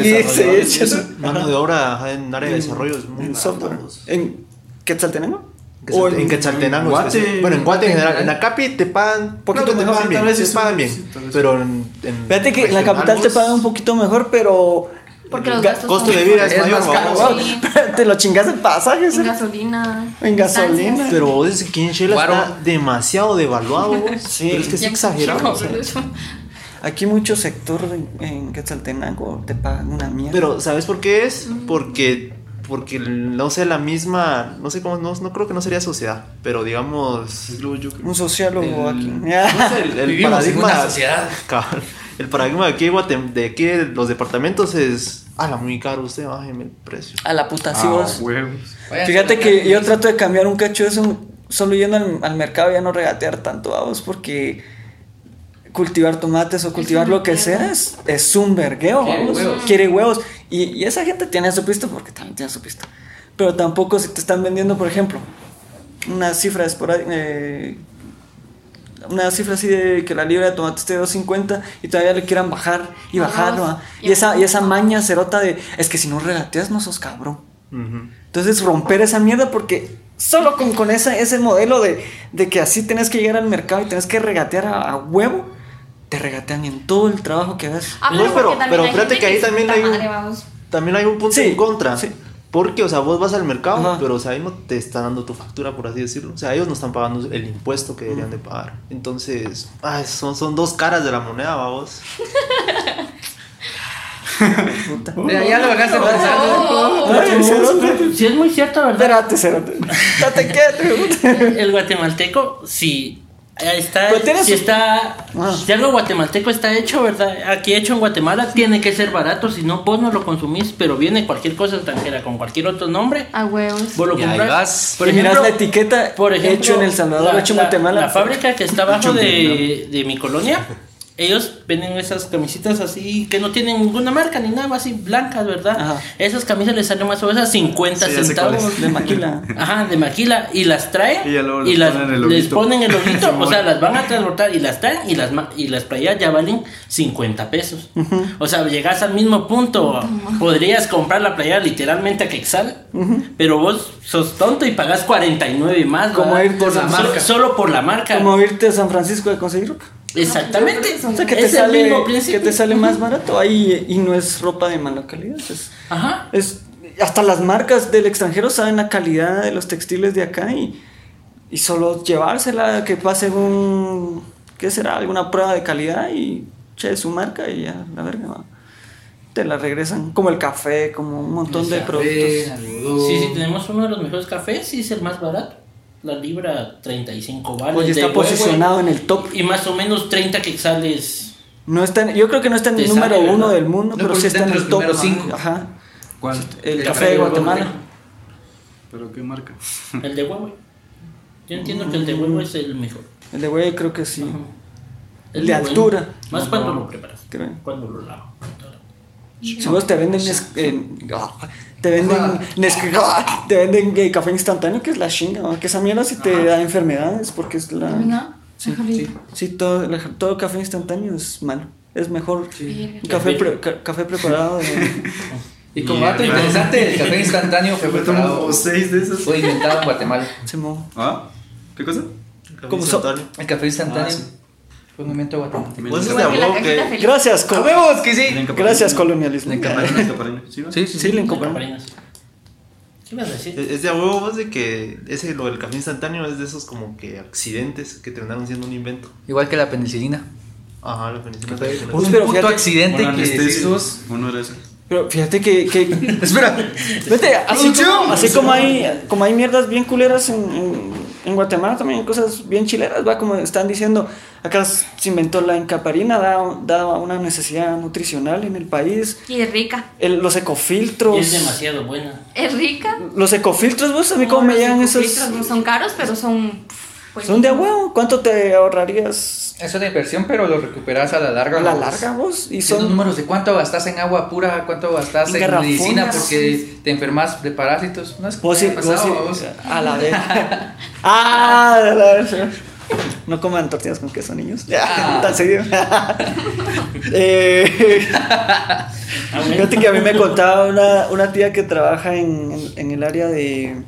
eso. Mano de obra en área de En- desarrollo es muy en software. ¿En Quetzaltenango? En Quetzal- en Quetzaltenango. en Guate. bueno, en Guate en general. En la Capi te pagan. Poquito que te mejor, pagan sí, bien. sí, pagan bien. pero en, en Fíjate que en la capital te pagan un poquito mejor, pero. Porque los Ga- gastos Costo de vida es, Es mayor. más caro, Sí. te lo chingas en pasajes. En gasolina. En gasolina. Pero vos dices que en está demasiado devaluado. Sí. Pero es que es exagerado. Aquí mucho sector en, en Quetzaltenango te pagan una mierda. Pero, ¿sabes por qué es? Porque, porque no sé, la misma, no sé cómo, no, no creo que no sería sociedad, pero digamos, un sociólogo El- aquí. no sé, el, el Vivimos en paradigma, una sociedad. El paradigma de aquí, de Guatem- de aquí de los departamentos es, ala, muy caro usted, bájeme el precio. A la puta, sí Ah, vos. huevos. Váyanse Fíjate a la que yo trato de cambiar un cacho de eso, solo yendo al, al mercado y ya no regatear tanto a vos, porque cultivar tomates o cultivar lo que sea es, es un vergueo, Quiere vamos. huevos. Quiere huevos. Y, y esa gente tiene su pisto porque también tiene su pisto. Pero tampoco si te están vendiendo, por ejemplo, una cifra esporádica, eh, una cifra así de que la libra de tomate esté de 2.50 y todavía le quieran bajar y Ajá. bajar. Y Y esa, y esa maña cerota de, es que si no regateas no sos cabrón. Ujú. Entonces romper esa mierda porque solo con, con esa, ese modelo de, de que así tenés que llegar al mercado y tenés que regatear a, a huevo, te regatean en todo el trabajo que hagas. Ah, No, pero- pero fíjate que ahí también hay un- madre. También hay un punto Sí, en contra. sí. Porque, o sea, vos vas al mercado, Ajá. pero, o sea, ahí no te están dando tu factura, por así decirlo. O sea, ellos no están pagando el impuesto que deberían de pagar. Entonces, ay, son, son dos caras de la moneda, vamos. Puta. Ya, ya lo dejaste. Oh, cerote. Sí, es muy cierto, ¿verdad? Espérate. Date quieto. El guatemalteco, si está, si su- está, Ah. si algo guatemalteco está hecho, ¿verdad? Aquí hecho en Guatemala tiene que ser barato, si no, vos no lo consumís, pero viene cualquier cosa extranjera con cualquier otro nombre, A huevos. vos lo Y ahí compras. vas. Por ejemplo, la etiqueta, por ejemplo, hecho en El Salvador, la, hecho en la- Guatemala. La fábrica que está abajo de, de mi colonia, ellos venden esas camisitas así que no tienen ninguna marca ni nada, así blancas, ¿verdad? Ajá. Esas camisas les salen más o menos a 50 Sí, ya sé cuáles. centavos. De maquila. Ajá, de maquila y las traen Y las, ponen el les ponen el loguito, o sea, las van a transportar y las traen y las ma- y las playeras ya valen 50 pesos. O sea, llegas al mismo punto, podrías comprar la playera literalmente a Quexal, pero vos sos tonto y pagas 49 más, Como ¿verdad? irte a San- Solo- solo por la marca. Como irte a San Francisco de conseguir ropa. Exactamente. O sea, que te, es el sale, mismo que te sale más barato ahí y no es ropa de mala calidad. Es, Ajá. es- hasta las marcas del extranjero saben la calidad de los textiles de acá y, y solo llevársela, que pase un, ¿qué será? Alguna prueba de calidad y che su marca y ya, la verga, va. te la regresan. Como el café, como un montón de productos. Sí, sí, tenemos uno de los mejores cafés, sí es el más barato. La libra 35 vale. Oye, de está huevo, posicionado en el top. Y más o menos 30 quexales. No está en- yo creo que no está en el número sale, uno ¿verdad? del mundo, No, pero sí está en el top. primeros cinco. Ajá. ¿Cuál? El, El café café de Guatemala. ¿Pero qué marca? El de huevo. Yo entiendo que el de huevo es el mejor. El de güey creo que sí. Es El de bueno. altura. Más cuando lo preparas. Creo. Cuando lo lavo. Si vos te venden nes- eh, te venden nes- te venden eh, café instantáneo que es la chinga, ¿no? que esa mierda sí te da enfermedades porque es la ¿No? sí, sí, sí, todo, todo café instantáneo es malo. Es mejor Sí. café pre- ca- café preparado de- Y como dato interesante, el café instantáneo fue preparado, seis de esos. fue inventado en Guatemala. ¿Ah? ¿Qué cosa? Como so- El café instantáneo Ah, sí. Fue un invento de Guatemala. Pues es de. Gracias, col- huevos que sí! Gracias colonialismo. ¿Sí? Sí, le Con compramos. camparinas. ¿Qué ibas a decir? Es de a huevo vos de que ese lo del café instantáneo es de esos como que accidentes que terminaron siendo un invento. Igual que la penicilina. Ajá, la penicilina. Un pero puto fíjate- accidente que esos- Uno era ese. Pero fíjate que. que Espera. vete, así, como, así como hay, como hay mierdas bien culeras en, en, en Guatemala, también hay cosas bien chileras, va, como están diciendo. Acá se inventó la encaparina, da, da una necesidad nutricional en el país. Y es rica. El- los ecofiltros. Es demasiado buena. Es rica. Los ecofiltros, vos, a mí No, cómo me llegan esos. ecofiltros No son caros, pero son. Pues, Son de huevo. ¿Cuánto te ahorrarías Es una inversión, pero lo recuperas a la larga. a la vos. larga, vos? Y Son números de cuánto gastas en agua pura, cuánto gastas En en, medicina porque te enfermas de parásitos. ¿No es Vos sí, ¿Qué ha vos pasado, sí- vos? A la vez. ah, a la vez. No coman tortillas con queso, niños. Ya, tan seguido. eh, fíjate que a mí me contaba una, una tía que trabaja en, en- en el área de.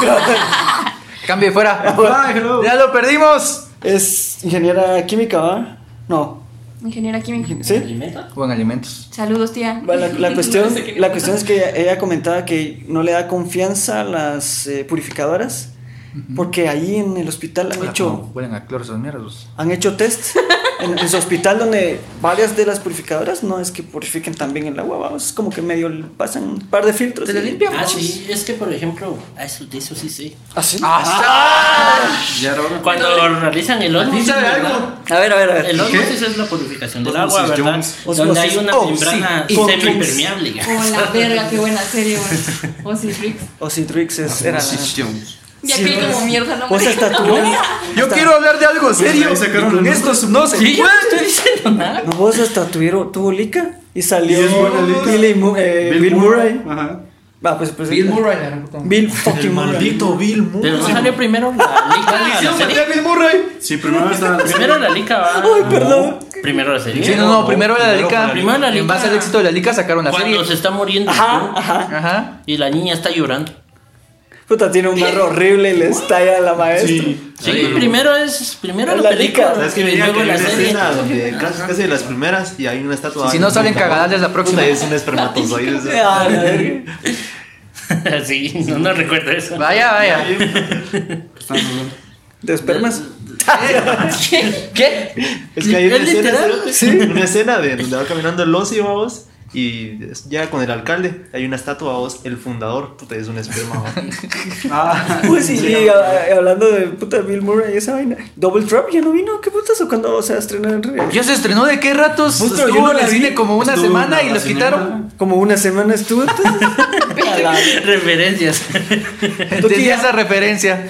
Cambie fuera. Ah, ya lo perdimos. Es ingeniera química, ¿va? No. Ingeniera química. ¿Sí? ¿Alimento? Buen alimentos. Saludos, tía. Bueno, la, la cuestión, la cuestión es que ella, ella comentaba que no le da confianza a las eh, purificadoras porque ahí en el hospital han hecho Huelen a cloro esas mierdas. han hecho test en, en su hospital donde varias de las purificadoras no es que purifiquen también el agua, vamos, es como que medio le pasan un par de filtros. ¿Te la limpian? Ah, sí, es que por ejemplo, a eso, de eso sí sé. ¿Ah, sí? Ya era hora. Cuando realizan el osmosis, sabe ¿verdad? algo? A ver, a ver, a ver. El osmosis es la purificación del agua, ¿verdad? Jones. Donde hay una Oh, membrana sí. Semi-impermeable. Oh, la verga, qué buena serie, güey. Oh, sí, Rix. Ocitrix es, era... Sí, Jones. Ya Sí, como mierda, no me hasta tu... Yo quiero hablar de algo serio. ahí sacaron Con estos no se Sí, yo no estoy diciendo nada. No, vos hasta tuvieron, tuvo lica y salió Y lica. Billy Mu- eh, Bill, Murray. Ajá. Va, pues, pues, Bill Murray. la gran puta. Bill fucking Murray. Maldito Bill Murray. Pero no salió primero la lica. la serie. Bill Murray. Sí, primero estaba. Primero la lica va. Ay, perdón. Primero la serie. Sí, no, no, primero la Primero Lica. la Primero la En Lica. base al éxito de la Lica sacaron la Cuando serie. se está muriendo. Ajá, ajá. Ajá. Y la niña está llorando. Puta, tiene un barro horrible y le estalla a la maestra. Sí. Sí, primero es. Primero Es la la película. ¿Sabes que venía la escena donde casi, casi de las primeras y hay una estatua. Si no salen cagadas, es la próxima. Puta, Es un espermatozoide. Ah, sí, no, no recuerdo eso. Vaya, vaya. De espermas. ¿Qué? Es que hay una ¿Es escena, sí, una escena de donde va caminando el ocio, vamos. Y ya con el alcalde, hay una estatua, vos, el fundador, puta, es un esperma. Ah, Pues sí, y, a- hablando de puta Bill Murray y esa vaina. Double Trap ya no vino. ¿Qué putas o cuando se estrenar en realidad? ¿Ya se estrenó de qué ratos? Yo Estuvo no en la el cine como una Estuvo semana y los quitaron. Como una semana estuvo. entonces. A la- Referencias. Entendí esa referencia.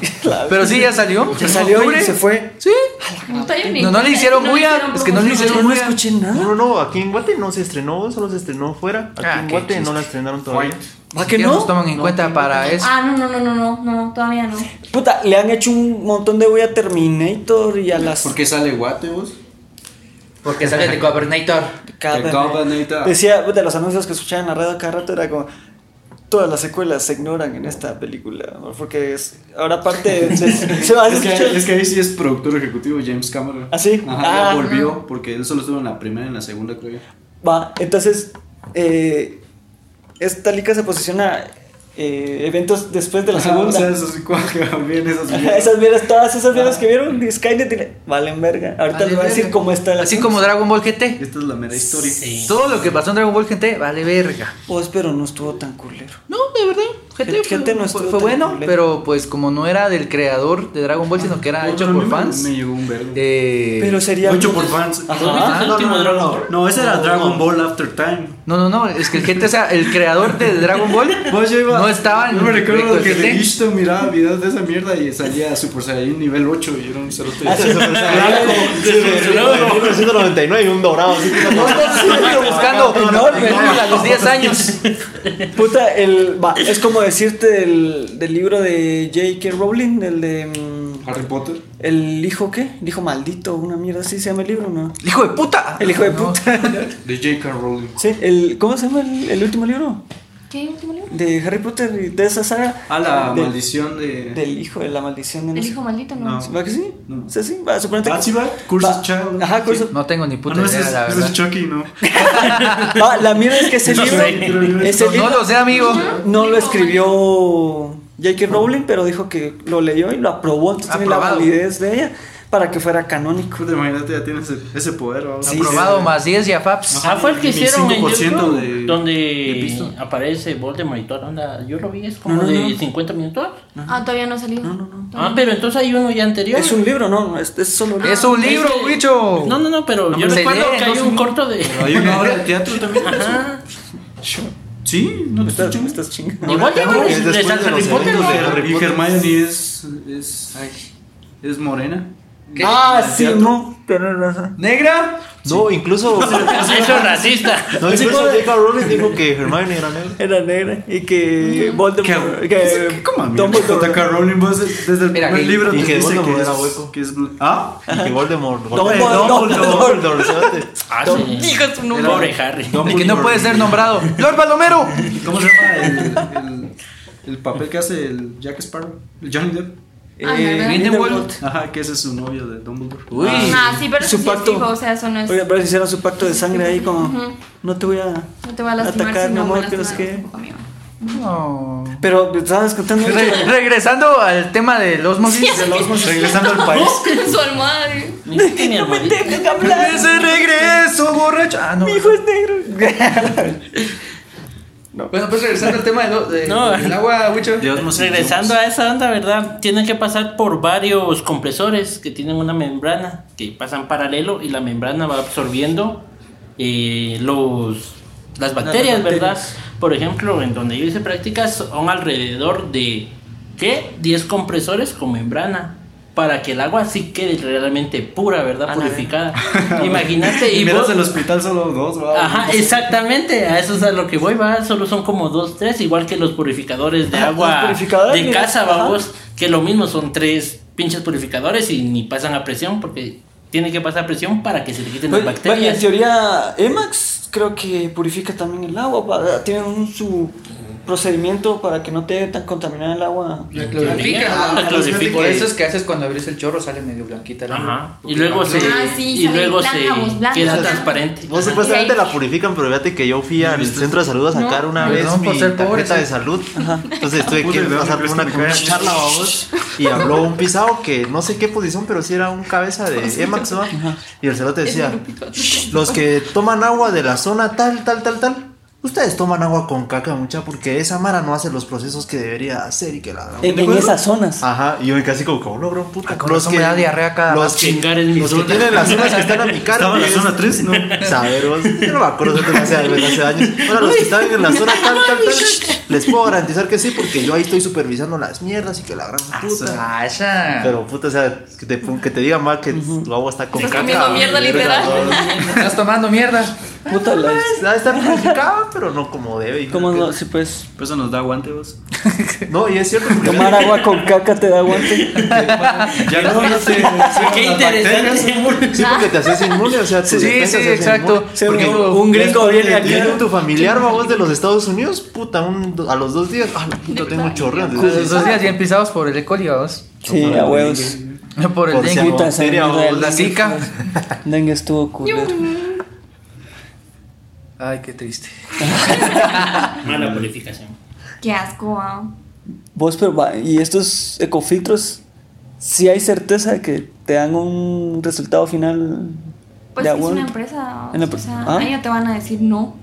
Pero sí, ya salió. Ya salió y se fue. Sí. Puta, No, no le hicieron bulla, es que no le hicieron Yo no bulla. escuché No, nada. no, no, aquí en Guate no se estrenó, solo se estrenó fuera. Aquí Ah, en Guate no la estrenaron todavía. ¿Va que nos no? toman en cuenta para eso. Ah, no, no, no, no, no, no, todavía no. Puta, le han hecho un montón de bulla a Terminator y a las. ¿Por qué sale guate vos? Porque sale de Governator. Decía, de los anuncios que escuchaba en la radio cada rato era como. Todas las secuelas se ignoran en esta película. ¿no? Porque es, ahora aparte se, se va a Es que, es que ahí sí es productor ejecutivo James Cameron. ¿Ah, sí? Ajá, Ah, ya volvió porque él solo estuvo en la primera y en la segunda, creo yo. Va, entonces. eh, esta liga se posiciona eh, eventos después de la Ajá, segunda. O sea, bien esas mierdas. esas mierdas, todas esas mierdas que vieron de Skynet, le- valen verga. Ahorita Vale les voy a decir verga. cómo está la Así como Dragon Ball GT. Esta es la mera historia. Sí. Todo lo que pasó en Dragon Ball GT vale verga. Pues, pero no estuvo tan culero. No, de verdad. GT, GT fue, no fue- fue bueno, culero. pero pues como no era del creador de Dragon Ball, sino que era No, hecho por mí me- fans. Me llegó un verbo. eh, Pero sería. Hecho por fans. Ajá. ¿No no, no, no, no. No, ese era Dragon Ball After Time. No, no, no, es que el GT, o sea, el creador de Dragon Ball Pues yo iba, no estaba en Yo me recuerdo que de Ishto miraba videos de esa mierda y salía Super Saiyan nivel 8 y era un cerote. Ah, sí, Sí, de 1999 y un dorado. así que- Estoy buscando Enorme, a los 10 años. Puta, el, va, es como decirte del, del libro de J.K. Rowling, el de. mm, Harry Potter. El hijo, ¿qué? El hijo maldito, una mierda así se llama el libro, ¿no? ¡Hijo de puta! El hijo de No. puta. De J.K. Rowling. sí, el, ¿cómo se llama el, el último libro? ¿Qué último libro? de Harry Potter y de esa saga. Ah, la Del- maldición de. Del hijo de la maldición de no El sé- hijo maldito, ¿no? No. ¿Va que sí? No. Sí, sí, va, suponete Ah, que- sí, va. Curse va- of Child. Ajá, Curse of- No tengo ni Ah, puta no, ese idea, es, la verdad. es Chucky, ¿no? Va, la mierda es que ese No libro, sé. ese No, libro no lo sé, amigo. no lo escribió J.K. Rowling, pero dijo que lo leyó y lo aprobó, entonces tiene la validez de ella para que fuera canónico. Puta, imagínate, ya tienes ese, poder. ¿no? Sí, Aprobado más 10 y a Faps. Ah, fue el que hicieron en 25% YouTube, de- donde de aparece Voldemort y toda la onda. Yo lo vi, es como No, no, de no. 50 minutos. Ah, todavía no ha salido. No, no, no. Ah, pero entonces hay uno ya anterior. Es un libro, no, es, es solo un libro. Es un libro, Ese- bicho. No, no, no, pero yo se recuerdo lee, que no hay un corto de. Hay una obra de teatro también. de. Ajá. Sí, no te Estás, estás chingando. Igual es es de después de Harry los Potter. eventos de ¿no? Harry Y Potter. Hermione es. es. es morena. Ah, ¿El sí, no, tenés razón. ¿Negra? No, incluso. Eso es racista. No, incluso J.K. Rowling dijo que Hermione era negra. Era negra y que Voldemort, ¿Qué, que ¿Qué, ¿Cómo Dumbledore- J.K. Rowling vos desde el Mira, primer libro y que dice Voldemort que era hueco. que es ¿Ah? Y que Voldemort. Dumbledore. Dumbledore, ¿sabes? Ah, sí. Diga su nombre. Pobre Harry. Y que no puede ser nombrado. Lord Balomero. ¿Cómo se llama el, el, el papel que hace el Jack Sparrow? El Johnny Depp. Ah, Eh. Grindelwald. Ajá, que ese es su novio de Dumbledore. Uy. Ah, sí, pero Su sí es pacto. fijo, o sea, eso no es. Oiga, pero hicieron su pacto de sangre ahí como no te voy a No te va a lastimar atacar, si mi no me amor, que no. Pero estabas contando. Re- regresando al tema del osmosis. del osmosis. Regresando al país. Su almohada. eh. No me dejes hablar. Ese regreso, borracho. Ah, no. Mi hijo es negro. Bueno, pues regresando al tema del, de- No. agua, nos Regresando a esa onda, ¿verdad? Tienen que pasar por varios compresores que tienen una membrana que pasan paralelo y la membrana va absorbiendo eh, los las bacterias, ¿verdad? bacterias. Por ejemplo, en donde yo hice prácticas son alrededor de ¿qué? 10 compresores con membrana para que el agua sí quede realmente pura, ¿verdad? A Purificada. Imagínate y vos- el hospital solo dos, va. Ajá, exactamente, a eso es a lo que voy, va, solo son como dos, tres, igual que los purificadores de Ah, agua purificadores, de casa, vamos, que lo mismo son tres pinches purificadores y ni pasan a presión porque tiene que pasar presión para que se le quiten las Bueno, bueno, en bacterias. teoría, Emax creo que purifica también el agua. para- Tienen un, su procedimiento para que no te tan contaminada el agua. La Ah. Por eso es que haces cuando abrís el chorro sale medio blanquita el agua. Ajá, y luego se, Ah, sí, y luego se blanca, queda blanca. transparente. Vos supuestamente la purifican, pero fíjate que yo fui al centro de salud a sacar una No, vez por mi pobre, tarjeta de salud. Entonces tuve que ¿de dónde pasar por una, charla. Y habló un pisado que no sé qué posición, pero sí era un cabeza de Emax. Y el cerote decía, los que toman agua de la zona tal, tal, tal, tal. Ustedes toman agua con caca, mucha, porque esa Mara no hace los procesos que debería hacer y que la... En, en esas zonas. Ajá, y yo me casi como, no, bro, puta. Ah, con razón me da diarrea cada los que, Chingar es mi los que zona. tienen las zonas que están a mi cargo. Estaba en la zona 3, ¿no? Saber, vos, yo no me acuerdo de hace, hace años. Ahora, los que están en la zona tal, tal, tal, les puedo garantizar que sí, porque yo ahí estoy supervisando las mierdas y que la gran puta. Ah, esa. Pero puta, o sea, que te, que te diga mal que tu agua está con Estás caca. comiendo mierda, verga, literal. Estás tomando mierda. Puta, la- Ah, Está purificada, pero no como debe. ¿Cómo no? Sí, pues. Pues eso nos da guante, vos. No, y es cierto. porque- Tomar agua con caca te da guante. Ya no, no sé. Qué interesante. Sí, porque te haces inmune, o sea, Sí, sí, exacto. Porque un- gringo viene aquí. Tu familiar, vamos, de los Estados Unidos, puta, un- a los dos días, ah, la puta, tengo un chorreo. Los dos días ya pisados por el E. coli, vos. Sí, a huevos. Por el dengue. Vos, La dengue zika. Dengue estuvo culero. Ay, qué triste. Mala purificación. Qué asco, ah. Vos, pero va, y estos ecofiltros, si hay certeza de que te dan un resultado final Pues de es una empresa. En la o sea, ¿Ah? ahí ya te van a decir no.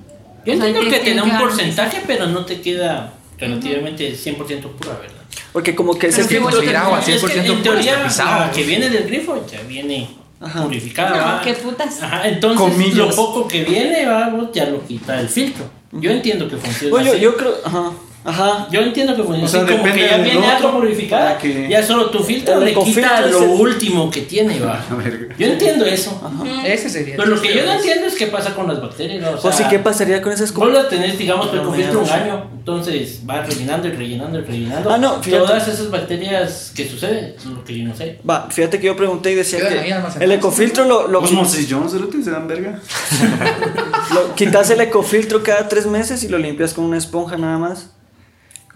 Yo O sea, entiendo que te da un porcentaje, pero no te queda relativamente 100% pura, ¿verdad? Porque como que ese filtro... agua, Es que 100% en teoría, pura, pisado. la que viene del grifo ya viene Ajá. purificada. No, qué putas. Ajá, entonces Comillas. lo poco que viene, va, ya lo quita el filtro. Yo entiendo que funciona Oye, yo, así. yo creo... Ajá. Ajá. Yo entiendo que funciona O sea, así, como depende que ya viene otro agua purificada, que- ya solo tu filtro le quita lo último que tiene, va. Yo entiendo eso. Ese sería. Pero lo que yo no entiendo es qué pasa con las bacterias, ¿no? o sea, O ¿qué pasaría con esas Vos las tenés, digamos, No, filtro un año, entonces va rellenando y rellenando y rellenando. Ah, no, fíjate. Todas esas bacterias que suceden, es lo que yo no sé. Va, fíjate que yo pregunté y decía que el ecofiltro lo, lo, Los Moses. ¿Se dan verga? lo- quitas el ecofiltro cada tres meses y lo limpias con una esponja nada más.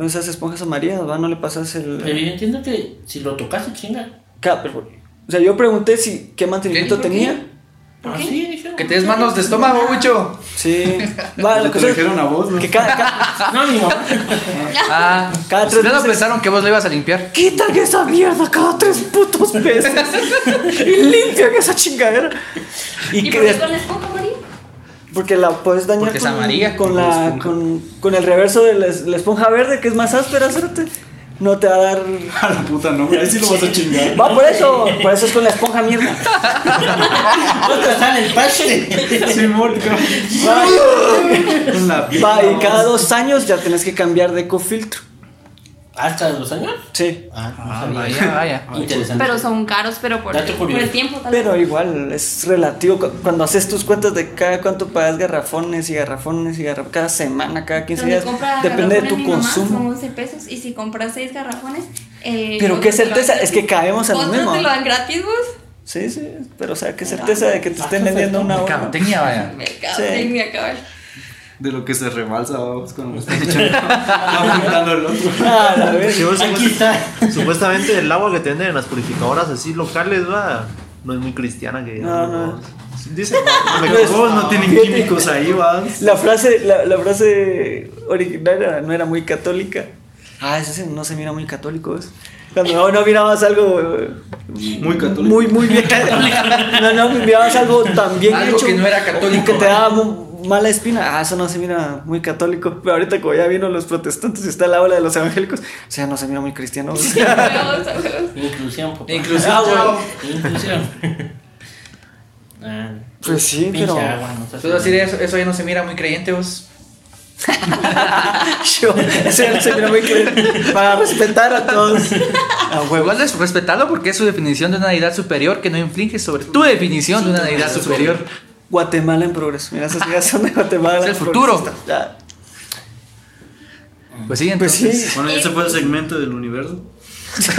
Con esas esponjas amarillas, ¿va? No le pasas el... Pero yo entiendo que si lo tocas, se chinga. Ca- pero- O sea, yo pregunté si qué mantenimiento ¿Qué? ¿Por qué? tenía. Ah, sí, dijeron. Que te des manos de estómago, mucho. Sí. Va, Te lo que sea- dijeron a vos, ¿no? Que cada, cada, No. Ah, Cada tres ustedes no meses- pensaron que vos lo ibas a limpiar. quitan esa mierda cada tres putos meses y limpian esa chingadera. Y, ¿Y que por qué des- con la esponja? Porque la puedes dañar Porque es con, amarilla, con, la, con, con el reverso de la, es- la esponja verde que es más áspera, cerote. No te va a dar. A la puta, no. Ahí sí lo vas a chingar. Va por eso, por eso es con la esponja mierda. Otra sale el pache. La va, y cada dos años ya tenés que cambiar de ecofiltro. ¿Hasta los años? Sí. Ah, no Ah, vaya, vaya. Interesante. Pero son caros, pero por, Dato por el tiempo también. Pero igual es relativo. Cu- Cuando haces tus cuentas de cada cuánto pagas garrafones y garrafones y garrafones, cada semana, cada 15 Donde días, depende de tu mi mamá consumo. Son 11 pesos. Y si compras 6 garrafones. Eh, Pero qué certeza, es que caemos a lo mismo. te lo dan gratis, vos. Sí, sí, pero o sea, qué certeza de que te estén vendiendo una hora. Mercadotecnia, vaya. Mercadotecnia, cabal. De lo que se rebalsa vamos cuando lo están echando. El otro. Ah, la vez. Sí, vos, Aquí está. Supuestamente el agua que te venden en las purificadoras así locales, va, no es muy cristiana que No, digamos, no. ¿no? Dicen, no, Pues, no tienen Fíjate. químicos ahí, vas. La frase, la, la frase original era- no era muy católica. Ah, eso sí, no se mira muy católico, ¿ves? Cuando no, no mirabas algo eh, Muy católico. muy, muy bien. No, no, mirabas algo tan bien Algo hecho. que no era católico. Que te daba mala espina. Ah, eso no se mira muy católico. Pero ahorita, como ya vino los protestantes y está la ola de los evangélicos, o sea, no se mira muy cristiano. Huevos, huevos. Inclusión, papá. Inclusión, Ah. Inclusión. Ah, Pues sí, pero- agua, no decir eso, eso ya no se mira muy creyente, vos. Yo, eso ya no se mira muy creyente. Para respetar a todos. A huevo. Igual es respetarlo porque es su definición de una deidad superior que no inflige sobre tu definición de una deidad superior. Guatemala en progreso. Mira, esas ideas son de Guatemala. Es el futuro. Ya. Pues sí, Pues sí. Bueno, ya se fue el segmento del universo.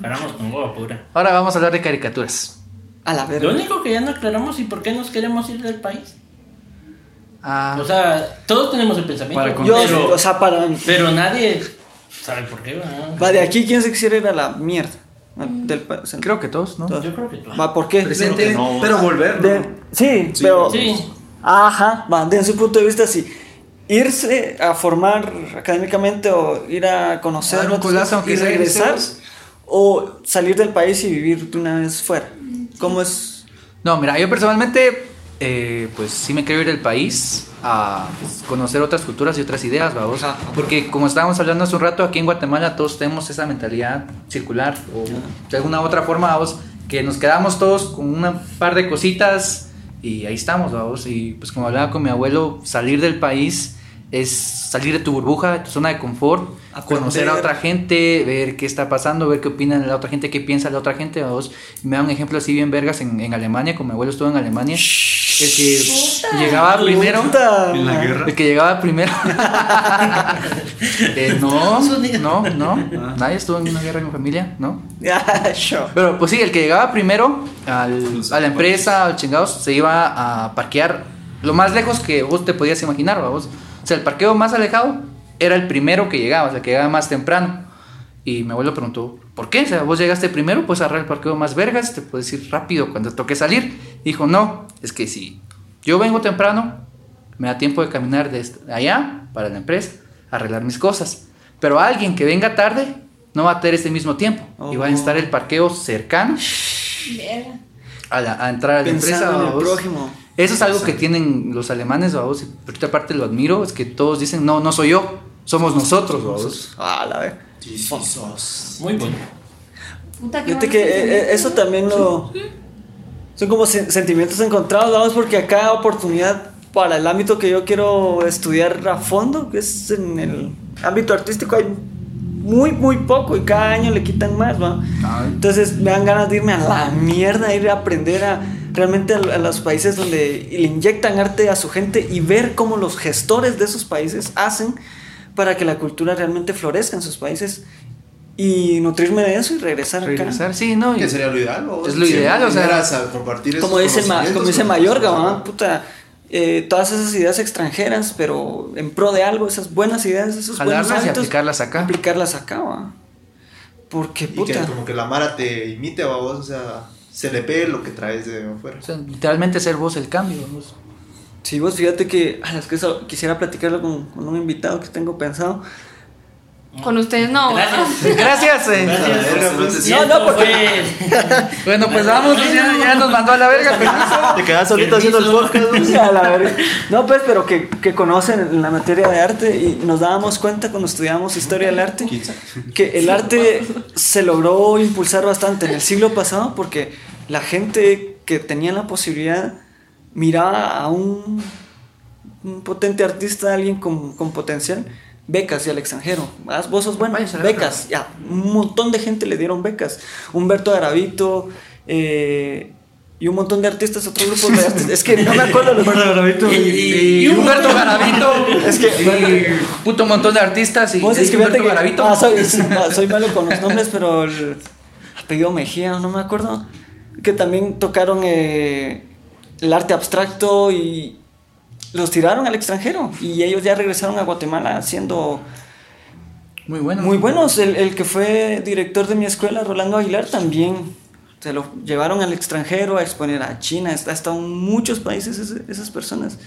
Paramos con agua pura. Ahora vamos a hablar de caricaturas. A la Lo verga. único que ya no aclaramos y por qué nos queremos ir del país. Ah, O sea, todos tenemos el pensamiento. Para Yo, pero, o sea, para. pero nadie sabe por qué. ¿verdad? Va de aquí, ¿quién se quisiera ir a la mierda? Del, pa- o sea, creo que todos, ¿no? todos. Yo creo que todos. Va, ¿por qué? Presente. no. Pero volver, ¿no? De- sí, pero. Sí. Ajá, va, de su punto de vista, sí. Irse a formar académicamente o ir a conocer Dar un otras culazo, y sea regresar o salir del país y vivir de una vez fuera. ¿Cómo es? No, mira, yo personalmente, eh, pues sí me quiero ir del país a pues, conocer otras culturas y otras ideas, vamos. Porque como estábamos hablando hace un rato, aquí en Guatemala todos tenemos esa mentalidad circular o de alguna otra forma, vamos, que nos quedamos todos con un par de cositas y ahí estamos, vamos. Y pues como hablaba con mi abuelo, salir del país es salir de tu burbuja, de tu zona de confort, Aprender. conocer a otra gente, ver qué está pasando, ver qué opina la otra gente, qué piensa la otra gente. vamos. Y me da un ejemplo así bien vergas en, en Alemania, como mi abuelo estuvo en Alemania. El que Puta. llegaba primero. Puta. En la guerra. El que llegaba primero. Eh, no, no, no. Nadie estuvo en una guerra en mi familia, ¿no? Yo. Pero pues sí, el que llegaba primero al- a la empresa, al chingados, se iba a parquear lo más lejos que vos te podías imaginar, vos. O sea, el parqueo más alejado era el primero que llegaba, o sea, que llegaba más temprano. Y mi abuelo preguntó, ¿por qué? O sea, vos llegaste primero, puedes agarrar el parqueo más vergas, te puedes ir rápido cuando toque salir. Dijo, no, es que si yo vengo temprano, me da tiempo de caminar desde allá para la empresa, arreglar mis cosas. Pero alguien que venga tarde no va a tener ese mismo tiempo. Y va a Oh. estar el parqueo cercano a, la- a entrar a la empresa. Pensando en el prójimo. Eso es algo que tienen los alemanes, vamos. Y por otra parte lo admiro, es que todos dicen, no, no soy yo, somos nosotros, vamos. Ah, la verga. Muy bueno. Puta, qué Fíjate que eh, eh, eso también lo. Son como sen- sentimientos encontrados, vamos, porque a cada oportunidad para el ámbito que yo quiero estudiar a fondo, que es en el ámbito artístico, hay muy, muy poco y cada año le quitan más, ¿va? Entonces me dan ganas de irme a la mierda, ir a aprender a realmente a, a los países donde le inyectan arte a su gente y ver cómo los gestores de esos países hacen para que la cultura realmente florezca en sus países y nutrirme de eso y regresar, acá. Regresar, sí, ¿no? Y- Que sería lo ideal, ¿o? Es lo ideal, o sea, a compartir como dice, como dice Mayorga, puta, eh, todas esas ideas extranjeras, pero en pro de algo, esas buenas ideas, esos buenos Jalarlas y hábitos, aplicarlas acá. aplicarlas acá, ¿va? Porque, Y que puta, como que la Mara te imite a vos, o sea, se le pegue lo que traes de afuera. O sea, literalmente ser vos el cambio. vos. si vos fíjate que, a las que quisiera platicarlo con, con un invitado que tengo pensado. Con ustedes no. Gracias. Gracias. eh. Gracias. No, no, porque- Bueno, pues vamos, ya, ya nos mandó a la verga. pues. Te quedas solito haciendo el podcast, ¿no? A la verga. No, pues, pero que, que conocen la materia de arte y nos dábamos cuenta cuando estudiábamos historia del arte que el arte se logró impulsar bastante en el siglo pasado porque la gente que tenía la posibilidad miraba a un, un potente artista, alguien con, con potencial, becas y al extranjero. Ah, Vos sos bueno, becas. Ya, un montón de gente le dieron becas. Humberto Garavito, eh, y un montón de artistas, otros grupos de artistas. Es que no me acuerdo los Y, y Humberto Garavito. Es que. Y puto montón de artistas. Y Vos es que Humberto que- Garavito. ah, soy, no, soy malo con los nombres, pero el apellido Mejía, no me acuerdo. Que también tocaron eh, el arte abstracto y los tiraron al extranjero. Y ellos ya regresaron a Guatemala siendo Muy bueno. muy buenos. El, el que fue director de mi escuela, Rolando Aguilar, también se lo llevaron al extranjero a exponer a China. Ha estado en muchos países esas personas.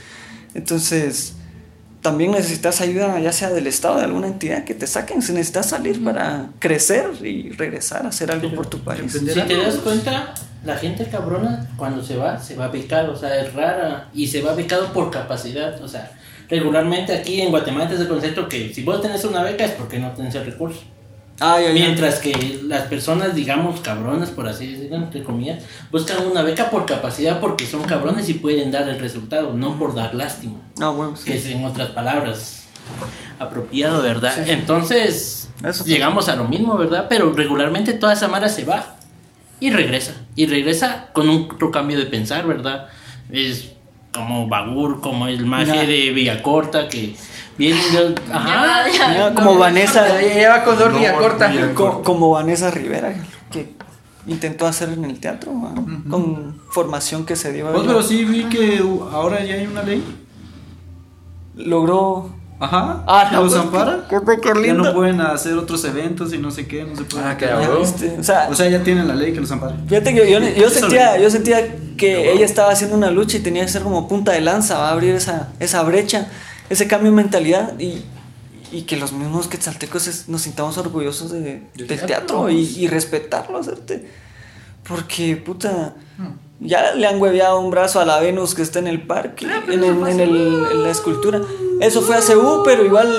Entonces, también necesitas ayuda, ya sea del Estado, de alguna entidad que te saquen. Si necesitas salir para crecer y regresar a hacer algo por tu país. Si te das cuenta, la gente cabrona cuando se va, se va becado, o sea, es rara y se va becado por capacidad, o sea, regularmente aquí en Guatemala es el concepto que si vos tenés una beca es porque no tenés el recurso. Ay, ay, ay. Mientras que las personas, digamos, cabronas, por así decirlo, entre comillas, buscan una beca por capacidad porque son cabrones y pueden dar el resultado, no por dar lástima. No, bueno, sí. Que es en otras palabras apropiado, ¿verdad? Entonces, Eso llegamos a lo mismo, ¿verdad? Pero regularmente toda esa mara se va y regresa. Y regresa con un otro cambio de pensar, ¿verdad? Es como Bagur, como el maje de Villacorta, que viene de... Ajá. Mira, como Vanessa, Ya lleva color vía corta. co- como Vanessa Rivera, que intentó hacer en el teatro, ¿va? con formación que se dio. Vos, ella. pero sí vi que ahora ya hay una ley. Logró. Ajá. Ah, no, los pues, ampara. qué- qué- qué Ya no pueden hacer otros eventos y no sé qué, no se puede. Ah, qué Ya cabrón. viste, O sea, O sea, ya tienen la ley que los ampara. fíjate que yo, sentía, yo sentía que ella estaba haciendo una lucha y tenía que ser como punta de lanza, va a abrir esa, esa brecha, ese cambio de mentalidad y, y que los mismos quetzaltecos es- nos sintamos orgullosos de, del teatro, teatro. y, y respetarlo, hacerte. Porque, puta, ya le han hueveado un brazo a la Venus que está en el parque, en, el- en el- en la escultura. Eso fue hace U, pero igual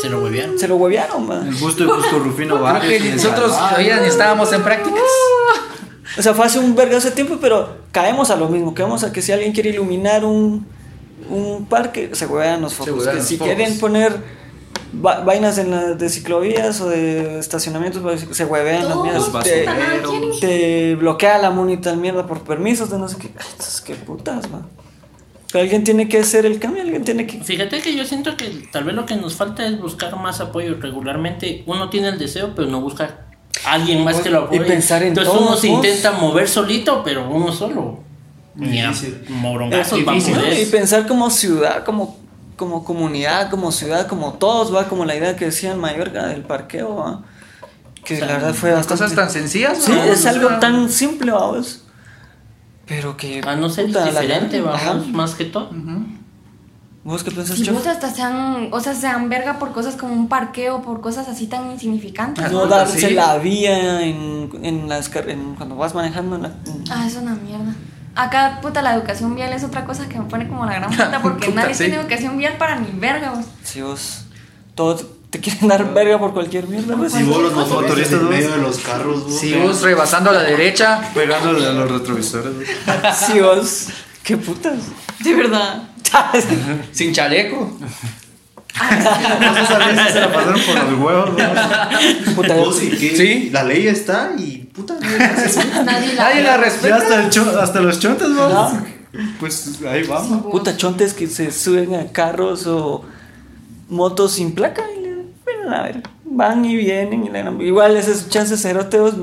Se lo huevearon. se lo huevearon, man. El busto de Cusco Rufino Vázquez. nosotros todavía ni estábamos en prácticas. O sea, fue hace un verga hace tiempo, pero caemos a lo mismo. Caemos a que si alguien quiere iluminar un, un parque, se huevean los focos. huevean Que los si focos. quieren poner vainas en la, de ciclovías o de estacionamientos, pues, se huevean las mierdas. Te, te bloquea la monita mierda por permisos de no sé qué. Entonces, qué putas, man. Pero alguien tiene que hacer el cambio, alguien tiene que. Fíjate que yo siento que tal vez lo que nos falta es buscar más apoyo. Regularmente uno tiene el deseo, pero no busca a alguien más que lo Y apoye. pensar en Entonces todos, uno se vos. intenta mover solito, pero uno solo. Ni a Difícil. morongazos Es va a difícil, ¿no? poder. Y pensar como ciudad, como, como comunidad, como ciudad, como todos, va, como la idea que decía en Mallorca del parqueo, va. Que O sea, la verdad fue bastante. Cosas tan sencillas. Sí, ¿no? es algo sea, tan simple, vamos. Pero que. A no ser puta, la diferente, verdad, vamos, ajá. más que todo. ¿Vos qué piensas, Y Chef? vos hasta sean, o sea, sean verga por cosas como un parqueo, por cosas así tan insignificantes. No darse sí. la vía en, en las en- cuando vas manejando en la- en- Ah, es una mierda. Acá, puta, la educación vial es otra cosa que me pone como la gran puta porque Puta, nadie sí. tiene educación vial para ni verga, vos. Si vos. Todos te quieren dar verga por cualquier mierda. Si vos los motoristas en medio de los carros, vos. Si vos rebasando a la derecha, Pegándole a los retrovisores. güey. Si vos ¿Qué putas? De verdad. Sin chaleco. Vez se la pasaron por los huevos. ¿no? Puta, Oh, sí, que Sí. La ley está y puta. nadie la, Nadie la respeta. hasta, el cho- hasta los chontes, vamos. Pues ahí vamos. puta chontes que se suben a carros o motos sin placa y le bueno, a ver, van y vienen y le- igual esos chances ceroteos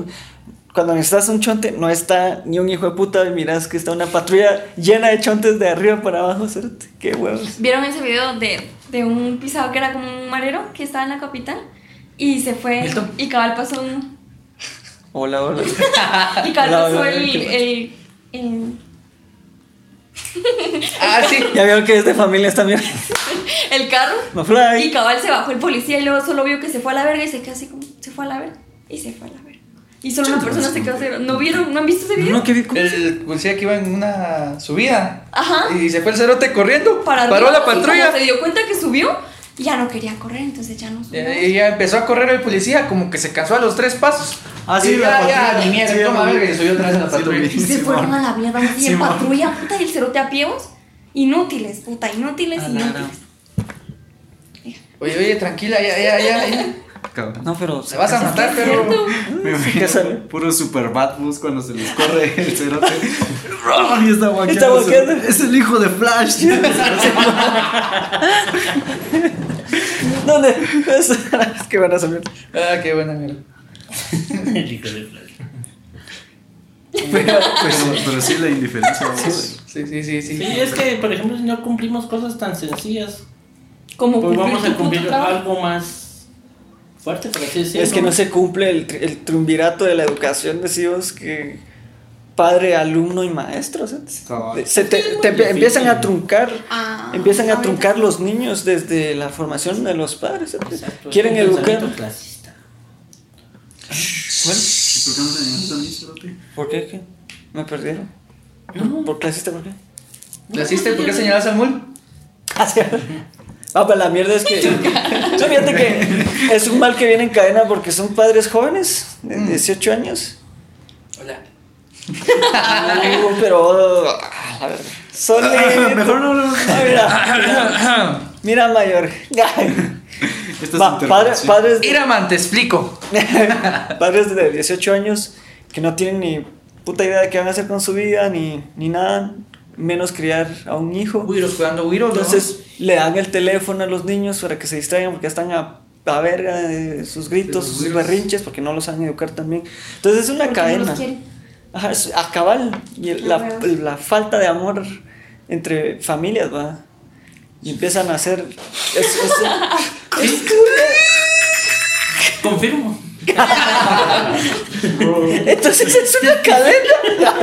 cuando necesitas un chonte no está ni un hijo de puta y miras que está una patrulla llena de chontes de arriba para abajo, cerote. Qué huevos. ¿Vieron ese video de, de un pisado que era como un marero que estaba en la capital? Y se fue. Milton. Y cabal pasó un. Hola, hola. Y cabal Hola, hola, el. el, el, Ah, sí. Ya vieron que es de familias también. el carro. No fly. Y cabal se bajó el policía y luego solo vio que se fue a la verga y se quedó así como. Se fue a la verga. Y se fue a la verga. Y solo una persona se quedó así. ¿No vieron? ¿No han visto ese video? No, qué vi- ¿cómo se- El policía que iba en una subida. Ajá. Y se fue el cerote corriendo. Para paró arriba, la patrulla. se dio cuenta que subió, ya no quería correr, entonces ya no subió. Y ya empezó a correr el policía, como que se cansó a los tres pasos. Ah, sí, Y la ya, ya, patrulla. ni mierda, Sí, toma ya, verga, y se subió otra vez a la patrulla. Y se fueron a la mierda así Simón. patrulla, puta, y el cerote a pievos. Inútiles, puta, inútiles, A la inútiles. Oye, oye, tranquila, ya, ya, ya. Cabrón. No, pero. Se vas a matar, pero. Me imagino ¿Qué sale? puro super bad bus cuando se les corre el cerote. Ron y está guaqueando. Es el hijo de Flash. ¿Dónde? Es, es que van a salir. Ah, qué buena mierda. El hijo de Flash. pero, pero sí la indiferencia. Sí, sí, sí, sí. Sí, es que, por ejemplo, si no cumplimos cosas tan sencillas, Como pues vamos a cumplir algo más fuerte, por así decirlo. Es que no se cumple el, el triunvirato de la educación, decimos que padre, alumno y maestro. ¿sabes? Cabal. Se te, Sí, te empiezan a truncar, Ah, empiezan a truncar sí. los niños desde la formación de los padres. Exacto, Quieren educar. clasista. ¿Y por qué qué? ¿Me perdieron? No. ¿Por clasista? ¿Por qué? ¿Le hiciste? ¿Por qué señalas al mul? Ah, pues la mierda es que. No, fíjate que es un mal que viene en cadena porque son padres jóvenes de 18 años. Hola. Uh, pero. ah, a ver, Son. Mejor no, no. Ah, mira, mira, mayor. Esta es Va, padre- padres, de, Iraman, te explico. padres de 18 años que no tienen ni puta idea de qué van a hacer con su vida, ni, ni nada, menos criar a un hijo. Entonces le dan el teléfono a los niños para que se distraigan porque están a, a verga de sus gritos, De sus berrinches, porque no los saben educar también. Entonces es una no cadena. Ajá, es a cabal. Y el- la, falta de amor entre familias, va. Y empiezan a hacer. Es, es- es- Confirmo. entonces es una cadena.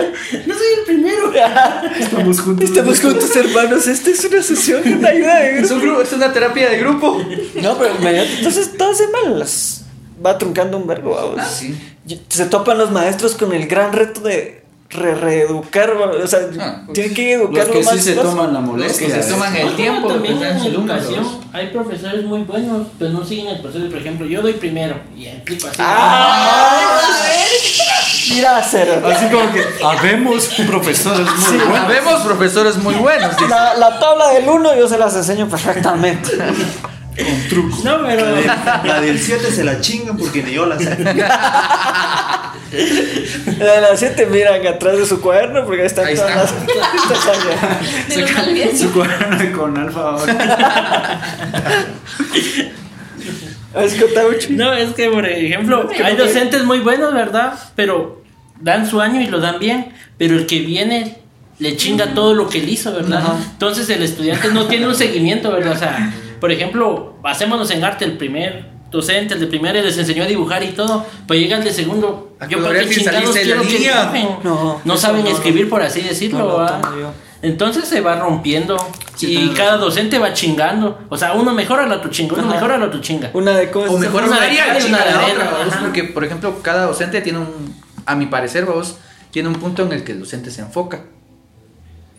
No soy el primero. Estamos juntos. Estamos juntos, hermanos. Esta es una sesión, una ayuda de Es, un grupo, es una terapia de grupo. No, pero imagínate, entonces todo se mal. las- Va truncando un verbo. vamos. Ah, sí. Se topan los maestros con el gran reto de re reeducar. O sea, Ah, pues, tienen que educar Los que más sí se toman la Los molestia. que se toman el tiempo de también en educación los- hay profesores muy buenos, pero no siguen el proceso. Por ejemplo, yo doy primero y explico así. ¡Ah! Mira, cero. Así como que habemos profesores muy buenos. Habemos profesores muy buenos. La, la tabla del 1 yo se las enseño perfectamente. Con trucos. No, pero La del 7 se la chingan porque ni yo la sé. La de las 7 miran atrás de su cuaderno porque ahí están Ahí todas está. las. De malvivientes. Su cuaderno con alfa ahora. Es que está mucho. No, es que, por ejemplo, hay docentes muy buenos, ¿verdad? Pero dan su año y lo dan bien, pero el que viene le chinga todo lo que él hizo, ¿verdad? Entonces el estudiante no tiene un seguimiento, ¿verdad? O sea, por ejemplo, basémonos en arte, el primer docente, el de primaria les enseñó a dibujar y todo, pues llega el de segundo, A yo para qué chingados quiero que? No, No saben no, no. escribir, por así decirlo. Entonces se va rompiendo Sí, y cada docente va chingando. O sea, uno mejora la tu chinga, uno mejora la tu chinga. Una de cosas. O mejor Una un de cal y una una de arena. Porque, por ejemplo, cada docente tiene un, a mi parecer, vos, tiene un punto en el que el docente se enfoca.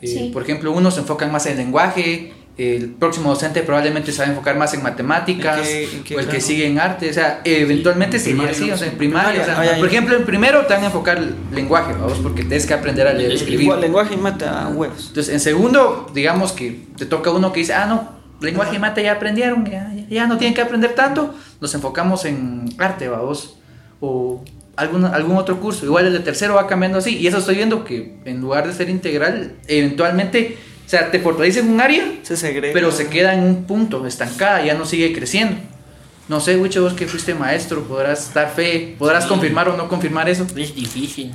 Eh. Por ejemplo, unos se enfocan más en el lenguaje, El próximo docente probablemente se va a enfocar más en matemáticas, ¿En qué- en qué o el que sigue en arte, o sea, eventualmente sería así, o sea, en primaria, o sea, por ejemplo, en primero te van a enfocar lenguaje, vamos, porque tienes que aprender a leer y escribir. Igual, lenguaje y mata huevos. Entonces, en segundo, digamos que te toca uno que dice, ah, no, lenguaje y mate ya aprendieron, ya, ya- ya no tienen que aprender tanto, nos enfocamos en arte, vamos, o algún, algún otro curso. Igual el de tercero va cambiando así, y eso estoy viendo que en lugar de ser integral, eventualmente, o sea, te fortalece en un área, Se segrega. pero se queda en un punto, estancada, ya no sigue creciendo. No sé, Wicho, vos que fuiste maestro, podrás dar fe, podrás Sí. confirmar o no confirmar eso. Es difícil.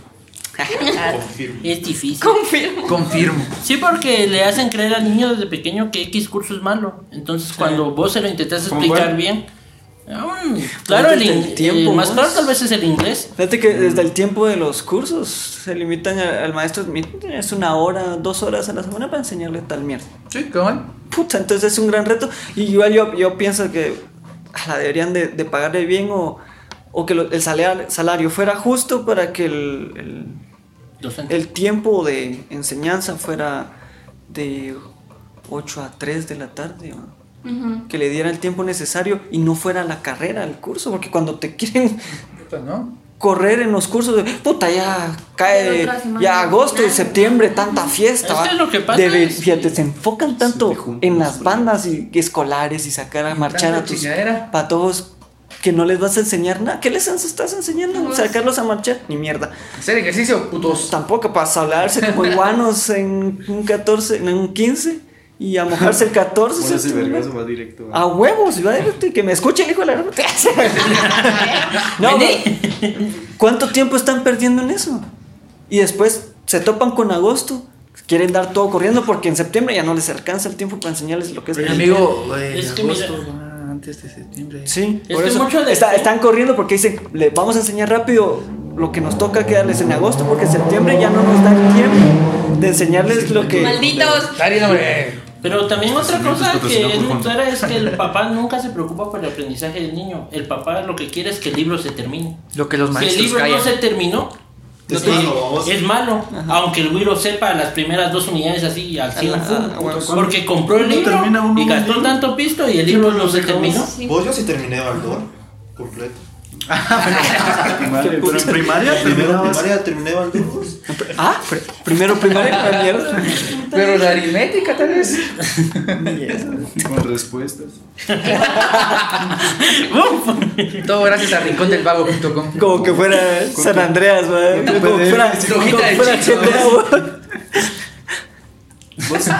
Confirmo. Es difícil. Confirmo. Confirmo. Sí, porque le hacen creer al niño desde pequeño que X curso es malo. Entonces, cuando vos se lo intentas ¿Cómo explicar bien. Aún- claro, el, el tiempo, el más claro tal vez es el inglés. Fíjate que desde el tiempo de los cursos se limitan a- al maestro. Es una hora, dos horas a la semana para enseñarle tal mierda. Sí, cabal. Puta, entonces es un gran reto. Y igual yo, yo pienso que la deberían de, de pagarle bien o, o que lo- el salario, salario fuera justo para que el, el tiempo de enseñanza fuera de 8 a 3 de la tarde. ¿no? Que le diera el tiempo necesario y no fuera la carrera, el curso, porque cuando te quieren ¿no? correr en los cursos de puta ya cae ya agosto y septiembre tanta fiesta Es lo que pasa Debe- es- fíjate se enfocan tanto en las bandas y, y escolares y sacar a marchar a tus chingadera. patojos que no les vas a enseñar nada ¿qué les estás enseñando? No, sacarlos a marchar ni mierda Hacer ejercicio, putos. tampoco para hablarse como iguanos en un 14 en un 15 y a mojarse el 14 Por ese ¿sí? vergazo va directo. a huevos va directo y que me escuche el hijo de la gran- no, pero- ¿Cuánto tiempo están perdiendo en eso? Y después se topan con agosto. Quieren dar todo corriendo porque en septiembre ya no les alcanza el tiempo para enseñarles lo que es. Mi el- amigo, güey, Es que agosto, mira- ah, antes de septiembre. Sí, Es por que eso mucho de- está- están corriendo porque dicen, le vamos a enseñar rápido lo que nos toca quedarles en agosto porque en septiembre ya no nos da el tiempo de enseñarles lo que... Malditos. Pero también otra cosa que es clara es que el papá nunca se preocupa por el aprendizaje del niño. El papá lo que quiere es que el libro se termine. Lo que los Si el maestros libro callan. no se terminó, Es malo, vamos. es malo. Aunque el güiro sepa las primeras dos unidades así al 100 Ah, full, ah, bueno, porque compró el ¿cuándo libro uno y gastó libro? tanto pisto y el libro no se terminó. Vos yo sí terminé Baldor completo. Primaria, pero en primaria, Primero primero primaria terminé Baldor. Ah, pr- primero, primaria, mierda. Pero la aritmética, tal vez. con respuestas. Todo gracias a rincondelvago.com. Como que fuera San Andreas, ¿verdad? con Como que fuera, como fuera Vos.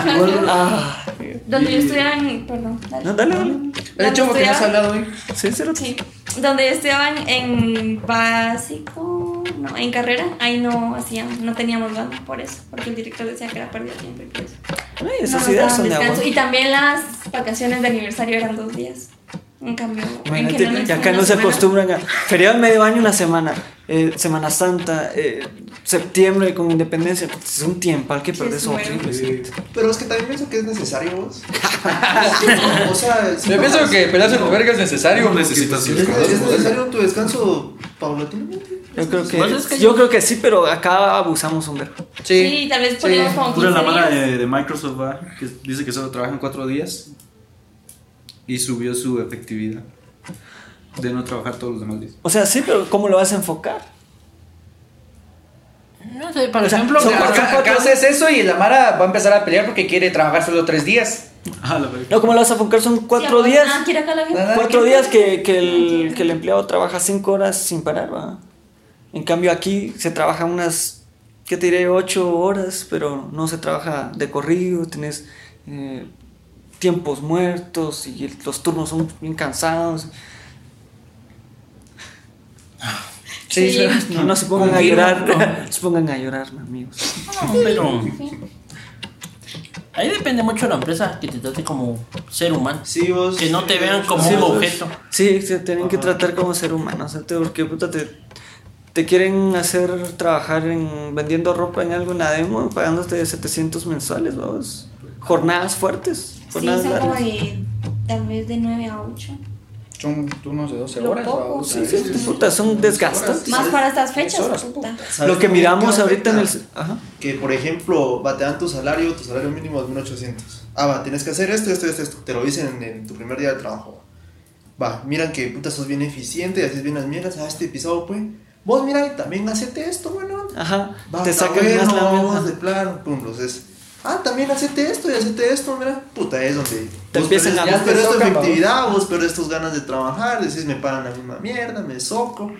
Ah, Donde yo estudiaba en. Perdón. dale. no, dale, dale. ¿por qué no has hablado hoy? Sí, cero. Sí. Donde yo estudiaba en, básico. No, en carrera. Ahí no hacían. No teníamos banda por eso. Porque el director decía que era pérdida de tiempo y por eso. Ay, No esas nos ideas son de. Y también las vacaciones de aniversario eran dos días. En cambio, en Imagínate, que fue acá una no se acostumbran a. Feriado de medio año, una semana. eh, Semana Santa, eh, septiembre con independencia. Es un tiempo al que Sí, un horrible. Sí. Pero es que también pienso que es necesario vos. o sea, sí, Yo pienso que pelarse por verga es necesario. No necesitas es, es necesario tu descanso paulatinamente. Yo creo que, Pues es que yo yo- creo que sí, pero acá abusamos un verbo. Sí, tal vez poníamos como Pura 15 la mala de, de Microsoft va, que dice que solo trabajan cuatro días y subió su efectividad de no trabajar todos los demás días. O sea, sí, pero ¿cómo lo vas a enfocar? No sé, por O sea, ejemplo, son- Acá, acá haces eso y la Mara va a empezar a pelear porque quiere trabajar solo tres días. Ah. No, ¿cómo lo vas a enfocar? Son cuatro Sí, días. Ah, quiere acá la gente. Nada. Cuatro días que, que el, que el empleado trabaja cinco horas sin parar, ¿va? En cambio aquí se trabaja unas, ¿qué te diré? Ocho horas, pero no se trabaja de corrido, tienes eh, tiempos muertos y el- los turnos son bien cansados. Sí, Sí. no, no se pongan a llorar, no se pongan a llorar, amigos. no, pero ahí depende mucho de la empresa que te trate como ser humano. Sí, vos. Que no te vean como Sí, un vos. objeto. Sí, se tienen que tratar como ser humano, o sea, te- porque puta, te, te quieren hacer trabajar en vendiendo ropa en algo en la demo, pagándote 700 mensuales, vamos. Jornadas fuertes, Sí, jornadas son como de tal vez de 9 a 8. Son turnos de 12 Lo horas. poco. Sí, ¿sabes? sí, puta, son desgastantes. Más para estas fechas, horas, puta. ¿Sabes Lo que miramos ahorita en el... Ajá. Que por ejemplo, va, te dan tu salario, tu salario mínimo es 1800. Ah, va, tienes que hacer esto, esto, esto, esto. Te lo dicen en, en tu primer día de trabajo. Va, miran que puta sos bien eficiente, haces bien las mierdas, ah, este pisado, pues. Vos, mira, y también hacete esto, bueno. Ajá. Va, te sacan bueno, más la de mierda. plano, pum, entonces. Ah, también hacete esto y hacete esto, mira. Puta, es donde. Te vos empiezan perdés- a- vos perdés tu efectividad, vos perdés tus ganas de trabajar, decís, me paran la misma mierda, me soco.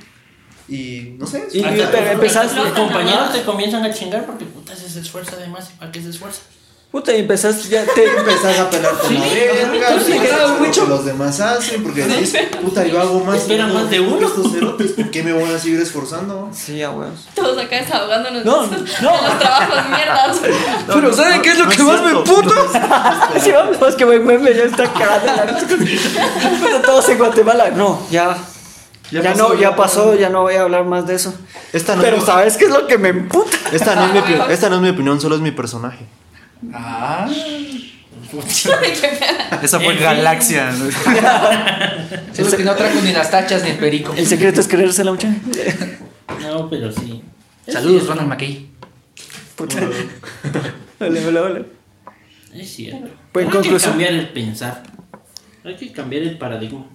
Y no sé. Y- pero empezás- Los compañeros te comienzan a chingar porque puta se esfuerza de más y para qué se esfuerza. Puta, y empezás ya te... empezás a pelarte la verga, sí, sí, claro, lo que los demás hacen, porque decís, puta, yo hago más. Espera más de que uno. Estos cerotes, ¿por qué me voy a seguir esforzando? Sí, a huevos. Todos acá desahogándonos No, no. los trabajos mierdas. Pero ¿saben qué es lo no que es más me puta? Sí, vamos, que buen meme ya está cagando. Puta, Todos en Guatemala. No, ya. Ya, Ya no, pasó, ya ya pasó, ya no voy a hablar más de eso. Esta no, Pero es, ¿sabes qué es lo que me emputa? esta, no es mi, esta no es mi opinión, solo es mi personaje. Ah, Esa fue. Galaxia. ¿no? solo que no trajo ni las tachas ni el perico. El secreto es creerse la muchacha. No, pero sí. Saludos. Ronald McKay. Puta. Hola, hola, hola. Es cierto. Pues, Hay que cambiar el pensar. Hay que cambiar el paradigma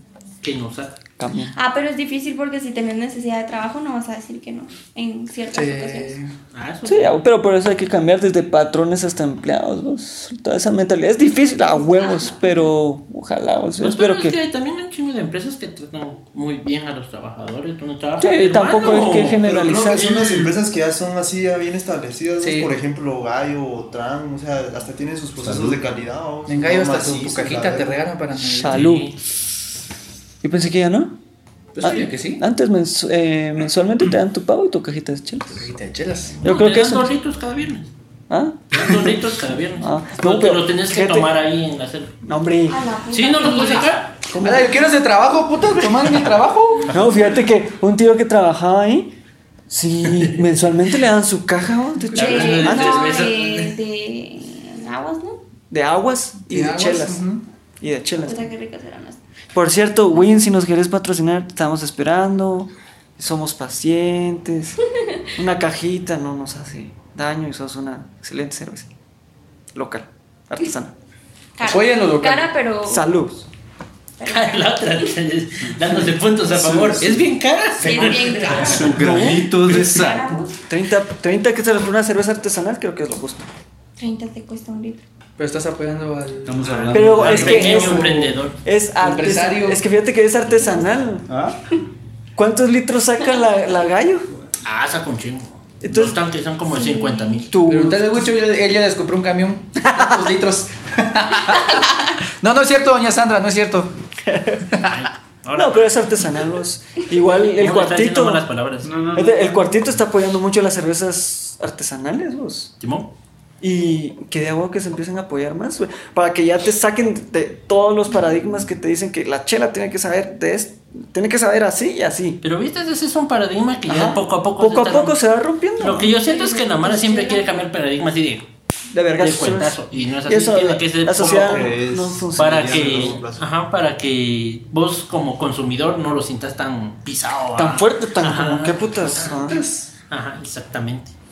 que nos ha. Cambia. Ah, pero es difícil porque si tenés necesidad de trabajo no vas a decir que no en ciertas situaciones. Ah, eso Sí, pero por eso hay que cambiar desde patrones hasta empleados, vos. Toda esa mentalidad es difícil a huevos, pero ojalá, vos. Yo Pues, espero pero es que. que también hay un chingo de empresas que tratan muy bien a los trabajadores. Donde trabaja Sí, tampoco hay que generalizar. son las empresas que ya son así ya bien establecidas, ¿no? Sí. por ejemplo Gallo o Tran, o sea, hasta tienen sus procesos Salud. de calidad. ¿no? En Gallo hasta tu, tu la cajita te regalan para. Salud. Sí. Yo pensé que ya no. Pues Ah, que sí. Antes mensu- eh, mensualmente te dan tu pago y tu cajita de chelas. Tu cajita de chelas. Yo No, creo te que dan eso. dos litros cada viernes. ¿Ah? Dos litros cada viernes. Ah, no, pero, lo tenés que tomar ahí en la celda. No, hombre. Sí, no lo puedes sacar. Yo quiero ese trabajo, puta, tomar mi trabajo. No, fíjate que un tío que trabajaba ahí, sí, mensualmente le dan su caja ¿no? de De, de chelas. no, cerveza. de, de aguas, ¿no? De aguas y de, aguas, chelas. ujú. Y de chelas. Puta, qué ricas eran las. Por cierto, Win, si nos quieres patrocinar, te estamos esperando. Somos pacientes. Una cajita no nos hace daño y sos una excelente cerveza. Local, artesana. Cara. Lo local. Cara, pero. Salud. La otra, dándose puntos a favor. Es bien cara. Sí, es bien cara. Su granito de Cara, sal. pues, 30, 30 que se por una cerveza artesanal, creo que es lo justo. 30 te cuesta un litro. Pero estás apoyando al. Estamos hablando. Pero Al es que pequeño es, emprendedor. es artesanal. Empresario. Es que fíjate que es artesanal. ¿Ah? ¿Cuántos litros saca la, la gallo? Ah, saca un chingo. Entonces- Los tanques son como de 50 mil. Tu, Preguntarle mucho, él ya les compró un camión. Dos litros. no, no es cierto, doña Sandra, no es cierto. no, pero es artesanal. los- Igual el cuartito. las palabras. No, no, no. El, el cuartito está apoyando mucho las cervezas artesanales, vos. Timón. Y que de agua que se empiecen a apoyar más, güey. Para que ya te saquen de todos los paradigmas que te dicen que la chela tiene que saber de esto. Tiene que saber así y así. Pero viste, ese es un paradigma que ya poco a poco. Poco a está- poco se va rompiendo. Lo que yo siento es que la Mara siempre quiere cambiar paradigmas así de, de verga. Y no es así. Eso, tiene que ser la poco a sociedad poco. Es- no funciona. Para a que, ajá, para que vos como consumidor no lo sientas tan pisado. Tan ah. fuerte, tan Ajá. como, ¿qué putas? Ah. Ajá, exactamente.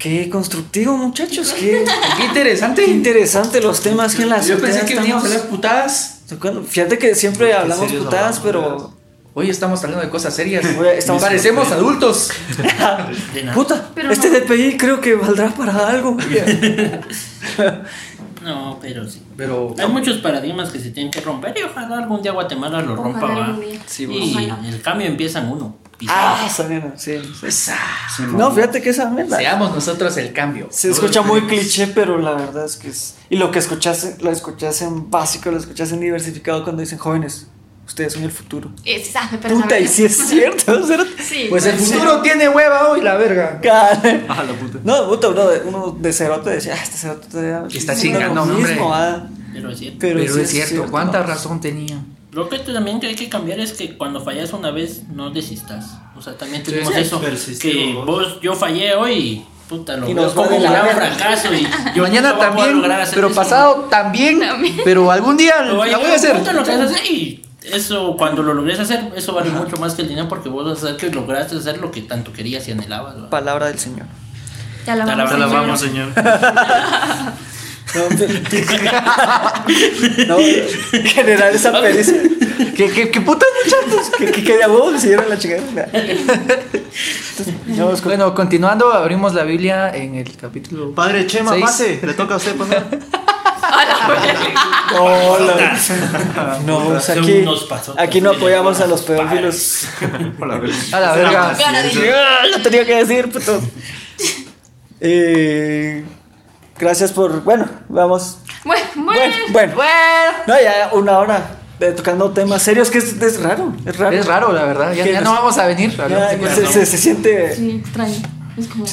Qué constructivo, muchachos. Qué, Qué interesante. qué interesante los temas que en la Yo pensé que veníamos a hablar putadas. Fíjate que siempre hablamos putadas, hablamos, pero. Hoy estamos hablando de cosas serias. Estamos- Parecemos adultos. De nada. Puta, Pero este no. DPI creo que valdrá para algo. No, pero sí. Pero Hay muchos paradigmas que se tienen que romper y ojalá algún día Guatemala lo Ojalá rompa. va. Sí, y ojalá. el cambio empieza en uno. Ah, esa mierda, sí. sí. Esa. No, fíjate que esa mierda. seamos nosotros el cambio. Se escucha muy cliché, pero la verdad es que es. Y lo que escuchaste, lo escuchaste en básico, lo escuchaste en diversificado cuando dicen jóvenes, ustedes son el futuro. Es, ah, parece Puta, y si es cierto, Sí. Pues el futuro tiene hueva hoy, la verga. cara. Ah, la puta. No, puta, bro, de- uno de cerote decía, ah, este cerote todavía Está chingando, hombre. mismo, ah". Pero es cierto. Pero, Pero sí es cierto, ¿cuánta razón tenía? Lo que también hay que cambiar es que cuando fallas una vez, no desistas. O sea, también Sí, eso. Que vos. vos, yo fallé hoy y puta, lo Y nos como un gran fracaso. Y yo mañana también, hacer pero eso. pasado también, También. pero algún día la a voy a hacer. lo que hacer y eso cuando lo logres hacer, eso vale mucho más que el dinero porque vos vas a saber que lograste hacer lo que tanto querías y anhelabas. Palabra del Señor. Te alabamos, Señor. No, no generar esa pericia. ¿Qué, qué, qué putas muchachos? Que, que, que de vos se dieron la chingada. Entonces, Bueno, continuando, abrimos la Biblia en el capítulo. Padre Chema, Seis. pase. Le toca a usted pasar. Hola. No, pues Son aquí, aquí no apoyamos a los pedófilos. A la verga. Lo tenía que decir, puto. Eh, gracias por. Bueno, vamos. Bueno, Bueno, bueno. bueno. No, ya una hora de tocando temas serios, que es, es raro. Es raro. Es raro, la verdad. Ya, ya no vamos a venir. Ya, de se, se- se siente Sí, extraño. Es como.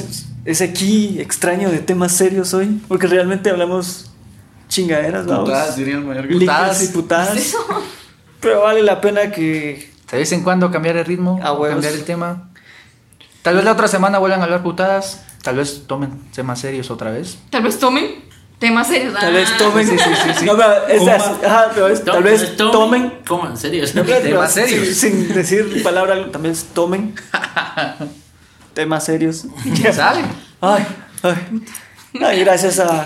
ese aquí extraño de temas serios hoy. Porque realmente hablamos chingaderas, vamos. Putadas, diría el mayor. Putadas. y putadas. ¿qué es eso? Pero vale la pena que. De vez en cuando cambiar el ritmo, A huevos. cambiar el tema. Tal vez la otra semana vuelvan a hablar putadas. Tal vez tomen temas serios otra vez. Tal vez tomen temas serios. Tal vez Ah. tomen. Sí, sí, sí, sí. No, pero es Coma. así, ajá, pero es- tal vez tomen. ¿Cómo? ¿En serio? No, pero- Temas serios. Sin, sin decir palabra, también es tomen. Temas serios. ¿Quién sabe? Ay, ay. Ay, gracias a,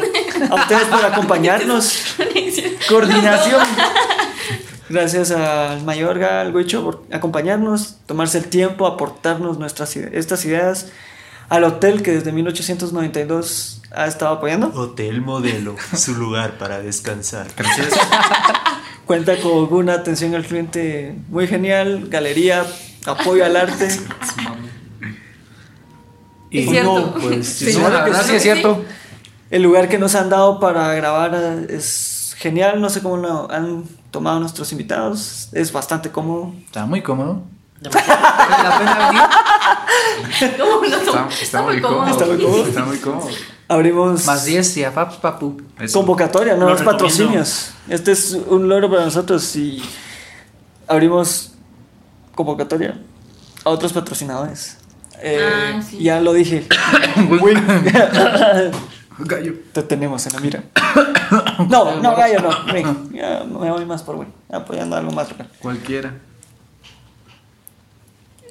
a ustedes por acompañarnos. Coordinación. Gracias al Mayorga, al Huicho, por acompañarnos, tomarse el tiempo, aportarnos nuestras ide- estas ideas. Al hotel que desde 1892 ha estado apoyando. Hotel Modelo, su lugar para descansar. Cuenta con una atención al cliente muy genial, galería, apoyo al arte. Es Y cierto. no, pues, Sí. No, la verdad sí es cierto. El lugar que nos han dado para grabar es genial, no sé cómo lo han tomado nuestros invitados, es bastante cómodo. Está muy cómodo. ¿Cómo no? Está, está muy cómodo. Está muy cómodo. Está muy cómodo. Abrimos Más 10 y a papu, papu. Eso. convocatoria, nuevos patrocinios. Este es un logro para nosotros y abrimos convocatoria a otros patrocinadores. Eh, Ah, sí. Ya lo dije. Gallo. Te tenemos en la mira. No, no, gallo no. Ven, ya me voy más por güey. Apoyando algo más local. Cualquiera.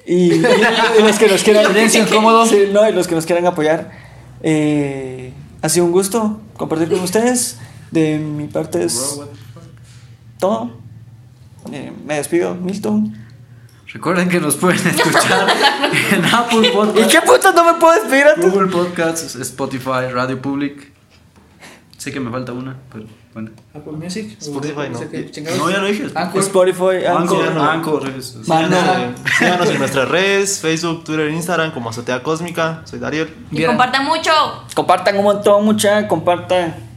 Y, y- y los que nos quieran. Sí, no, y los que nos quieran apoyar. eh, ha sido un gusto compartir con ustedes. De mi parte es todo. Eh, me despido, Milton. Recuerden que nos pueden escuchar en Apple ¿Y Podcasts, qué puto no me puedo despedir antes? Google Podcasts, Spotify, Radio Public. Sé que me falta una, pero bueno. Apple Music. Spotify no. No, ya lo dije. Anchor. Síganos Anchor, Anchor. Anchor. Síganos, síganos en nuestras redes, Facebook, Twitter, Instagram como Azotea Cósmica. Soy Dariel. Y compartan mucho. Compartan un montón, mucha. Compartan.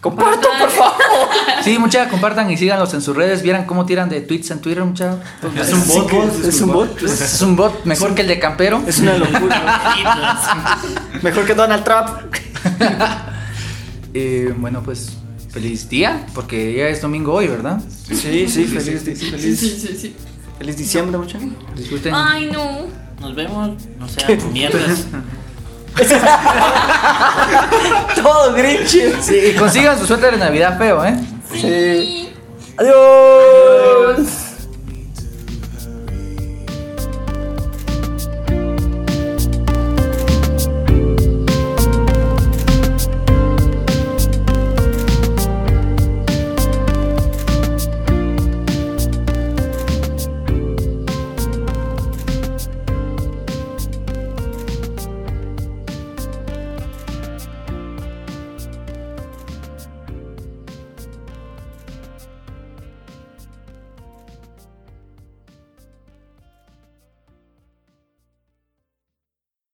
Compartan, por favor. Sí, mucha, compartan y síganlos en sus redes. Vieran cómo tiran de tweets en Twitter, mucha. Es un bot, Es un bot. Es un bot mejor que el de Campero. Es una locura. Mejor que Donald Trump. Eh, bueno, pues feliz día, porque ya es domingo hoy, ¿verdad? Sí, sí, feliz, feliz, sí, sí. feliz diciembre, mucha. Disfruten. Ay, no. Nos vemos, no sean mierdas. Todo grinch. Sí, y consigan su suéter de Navidad feo, ¿eh? Sí. Adiós.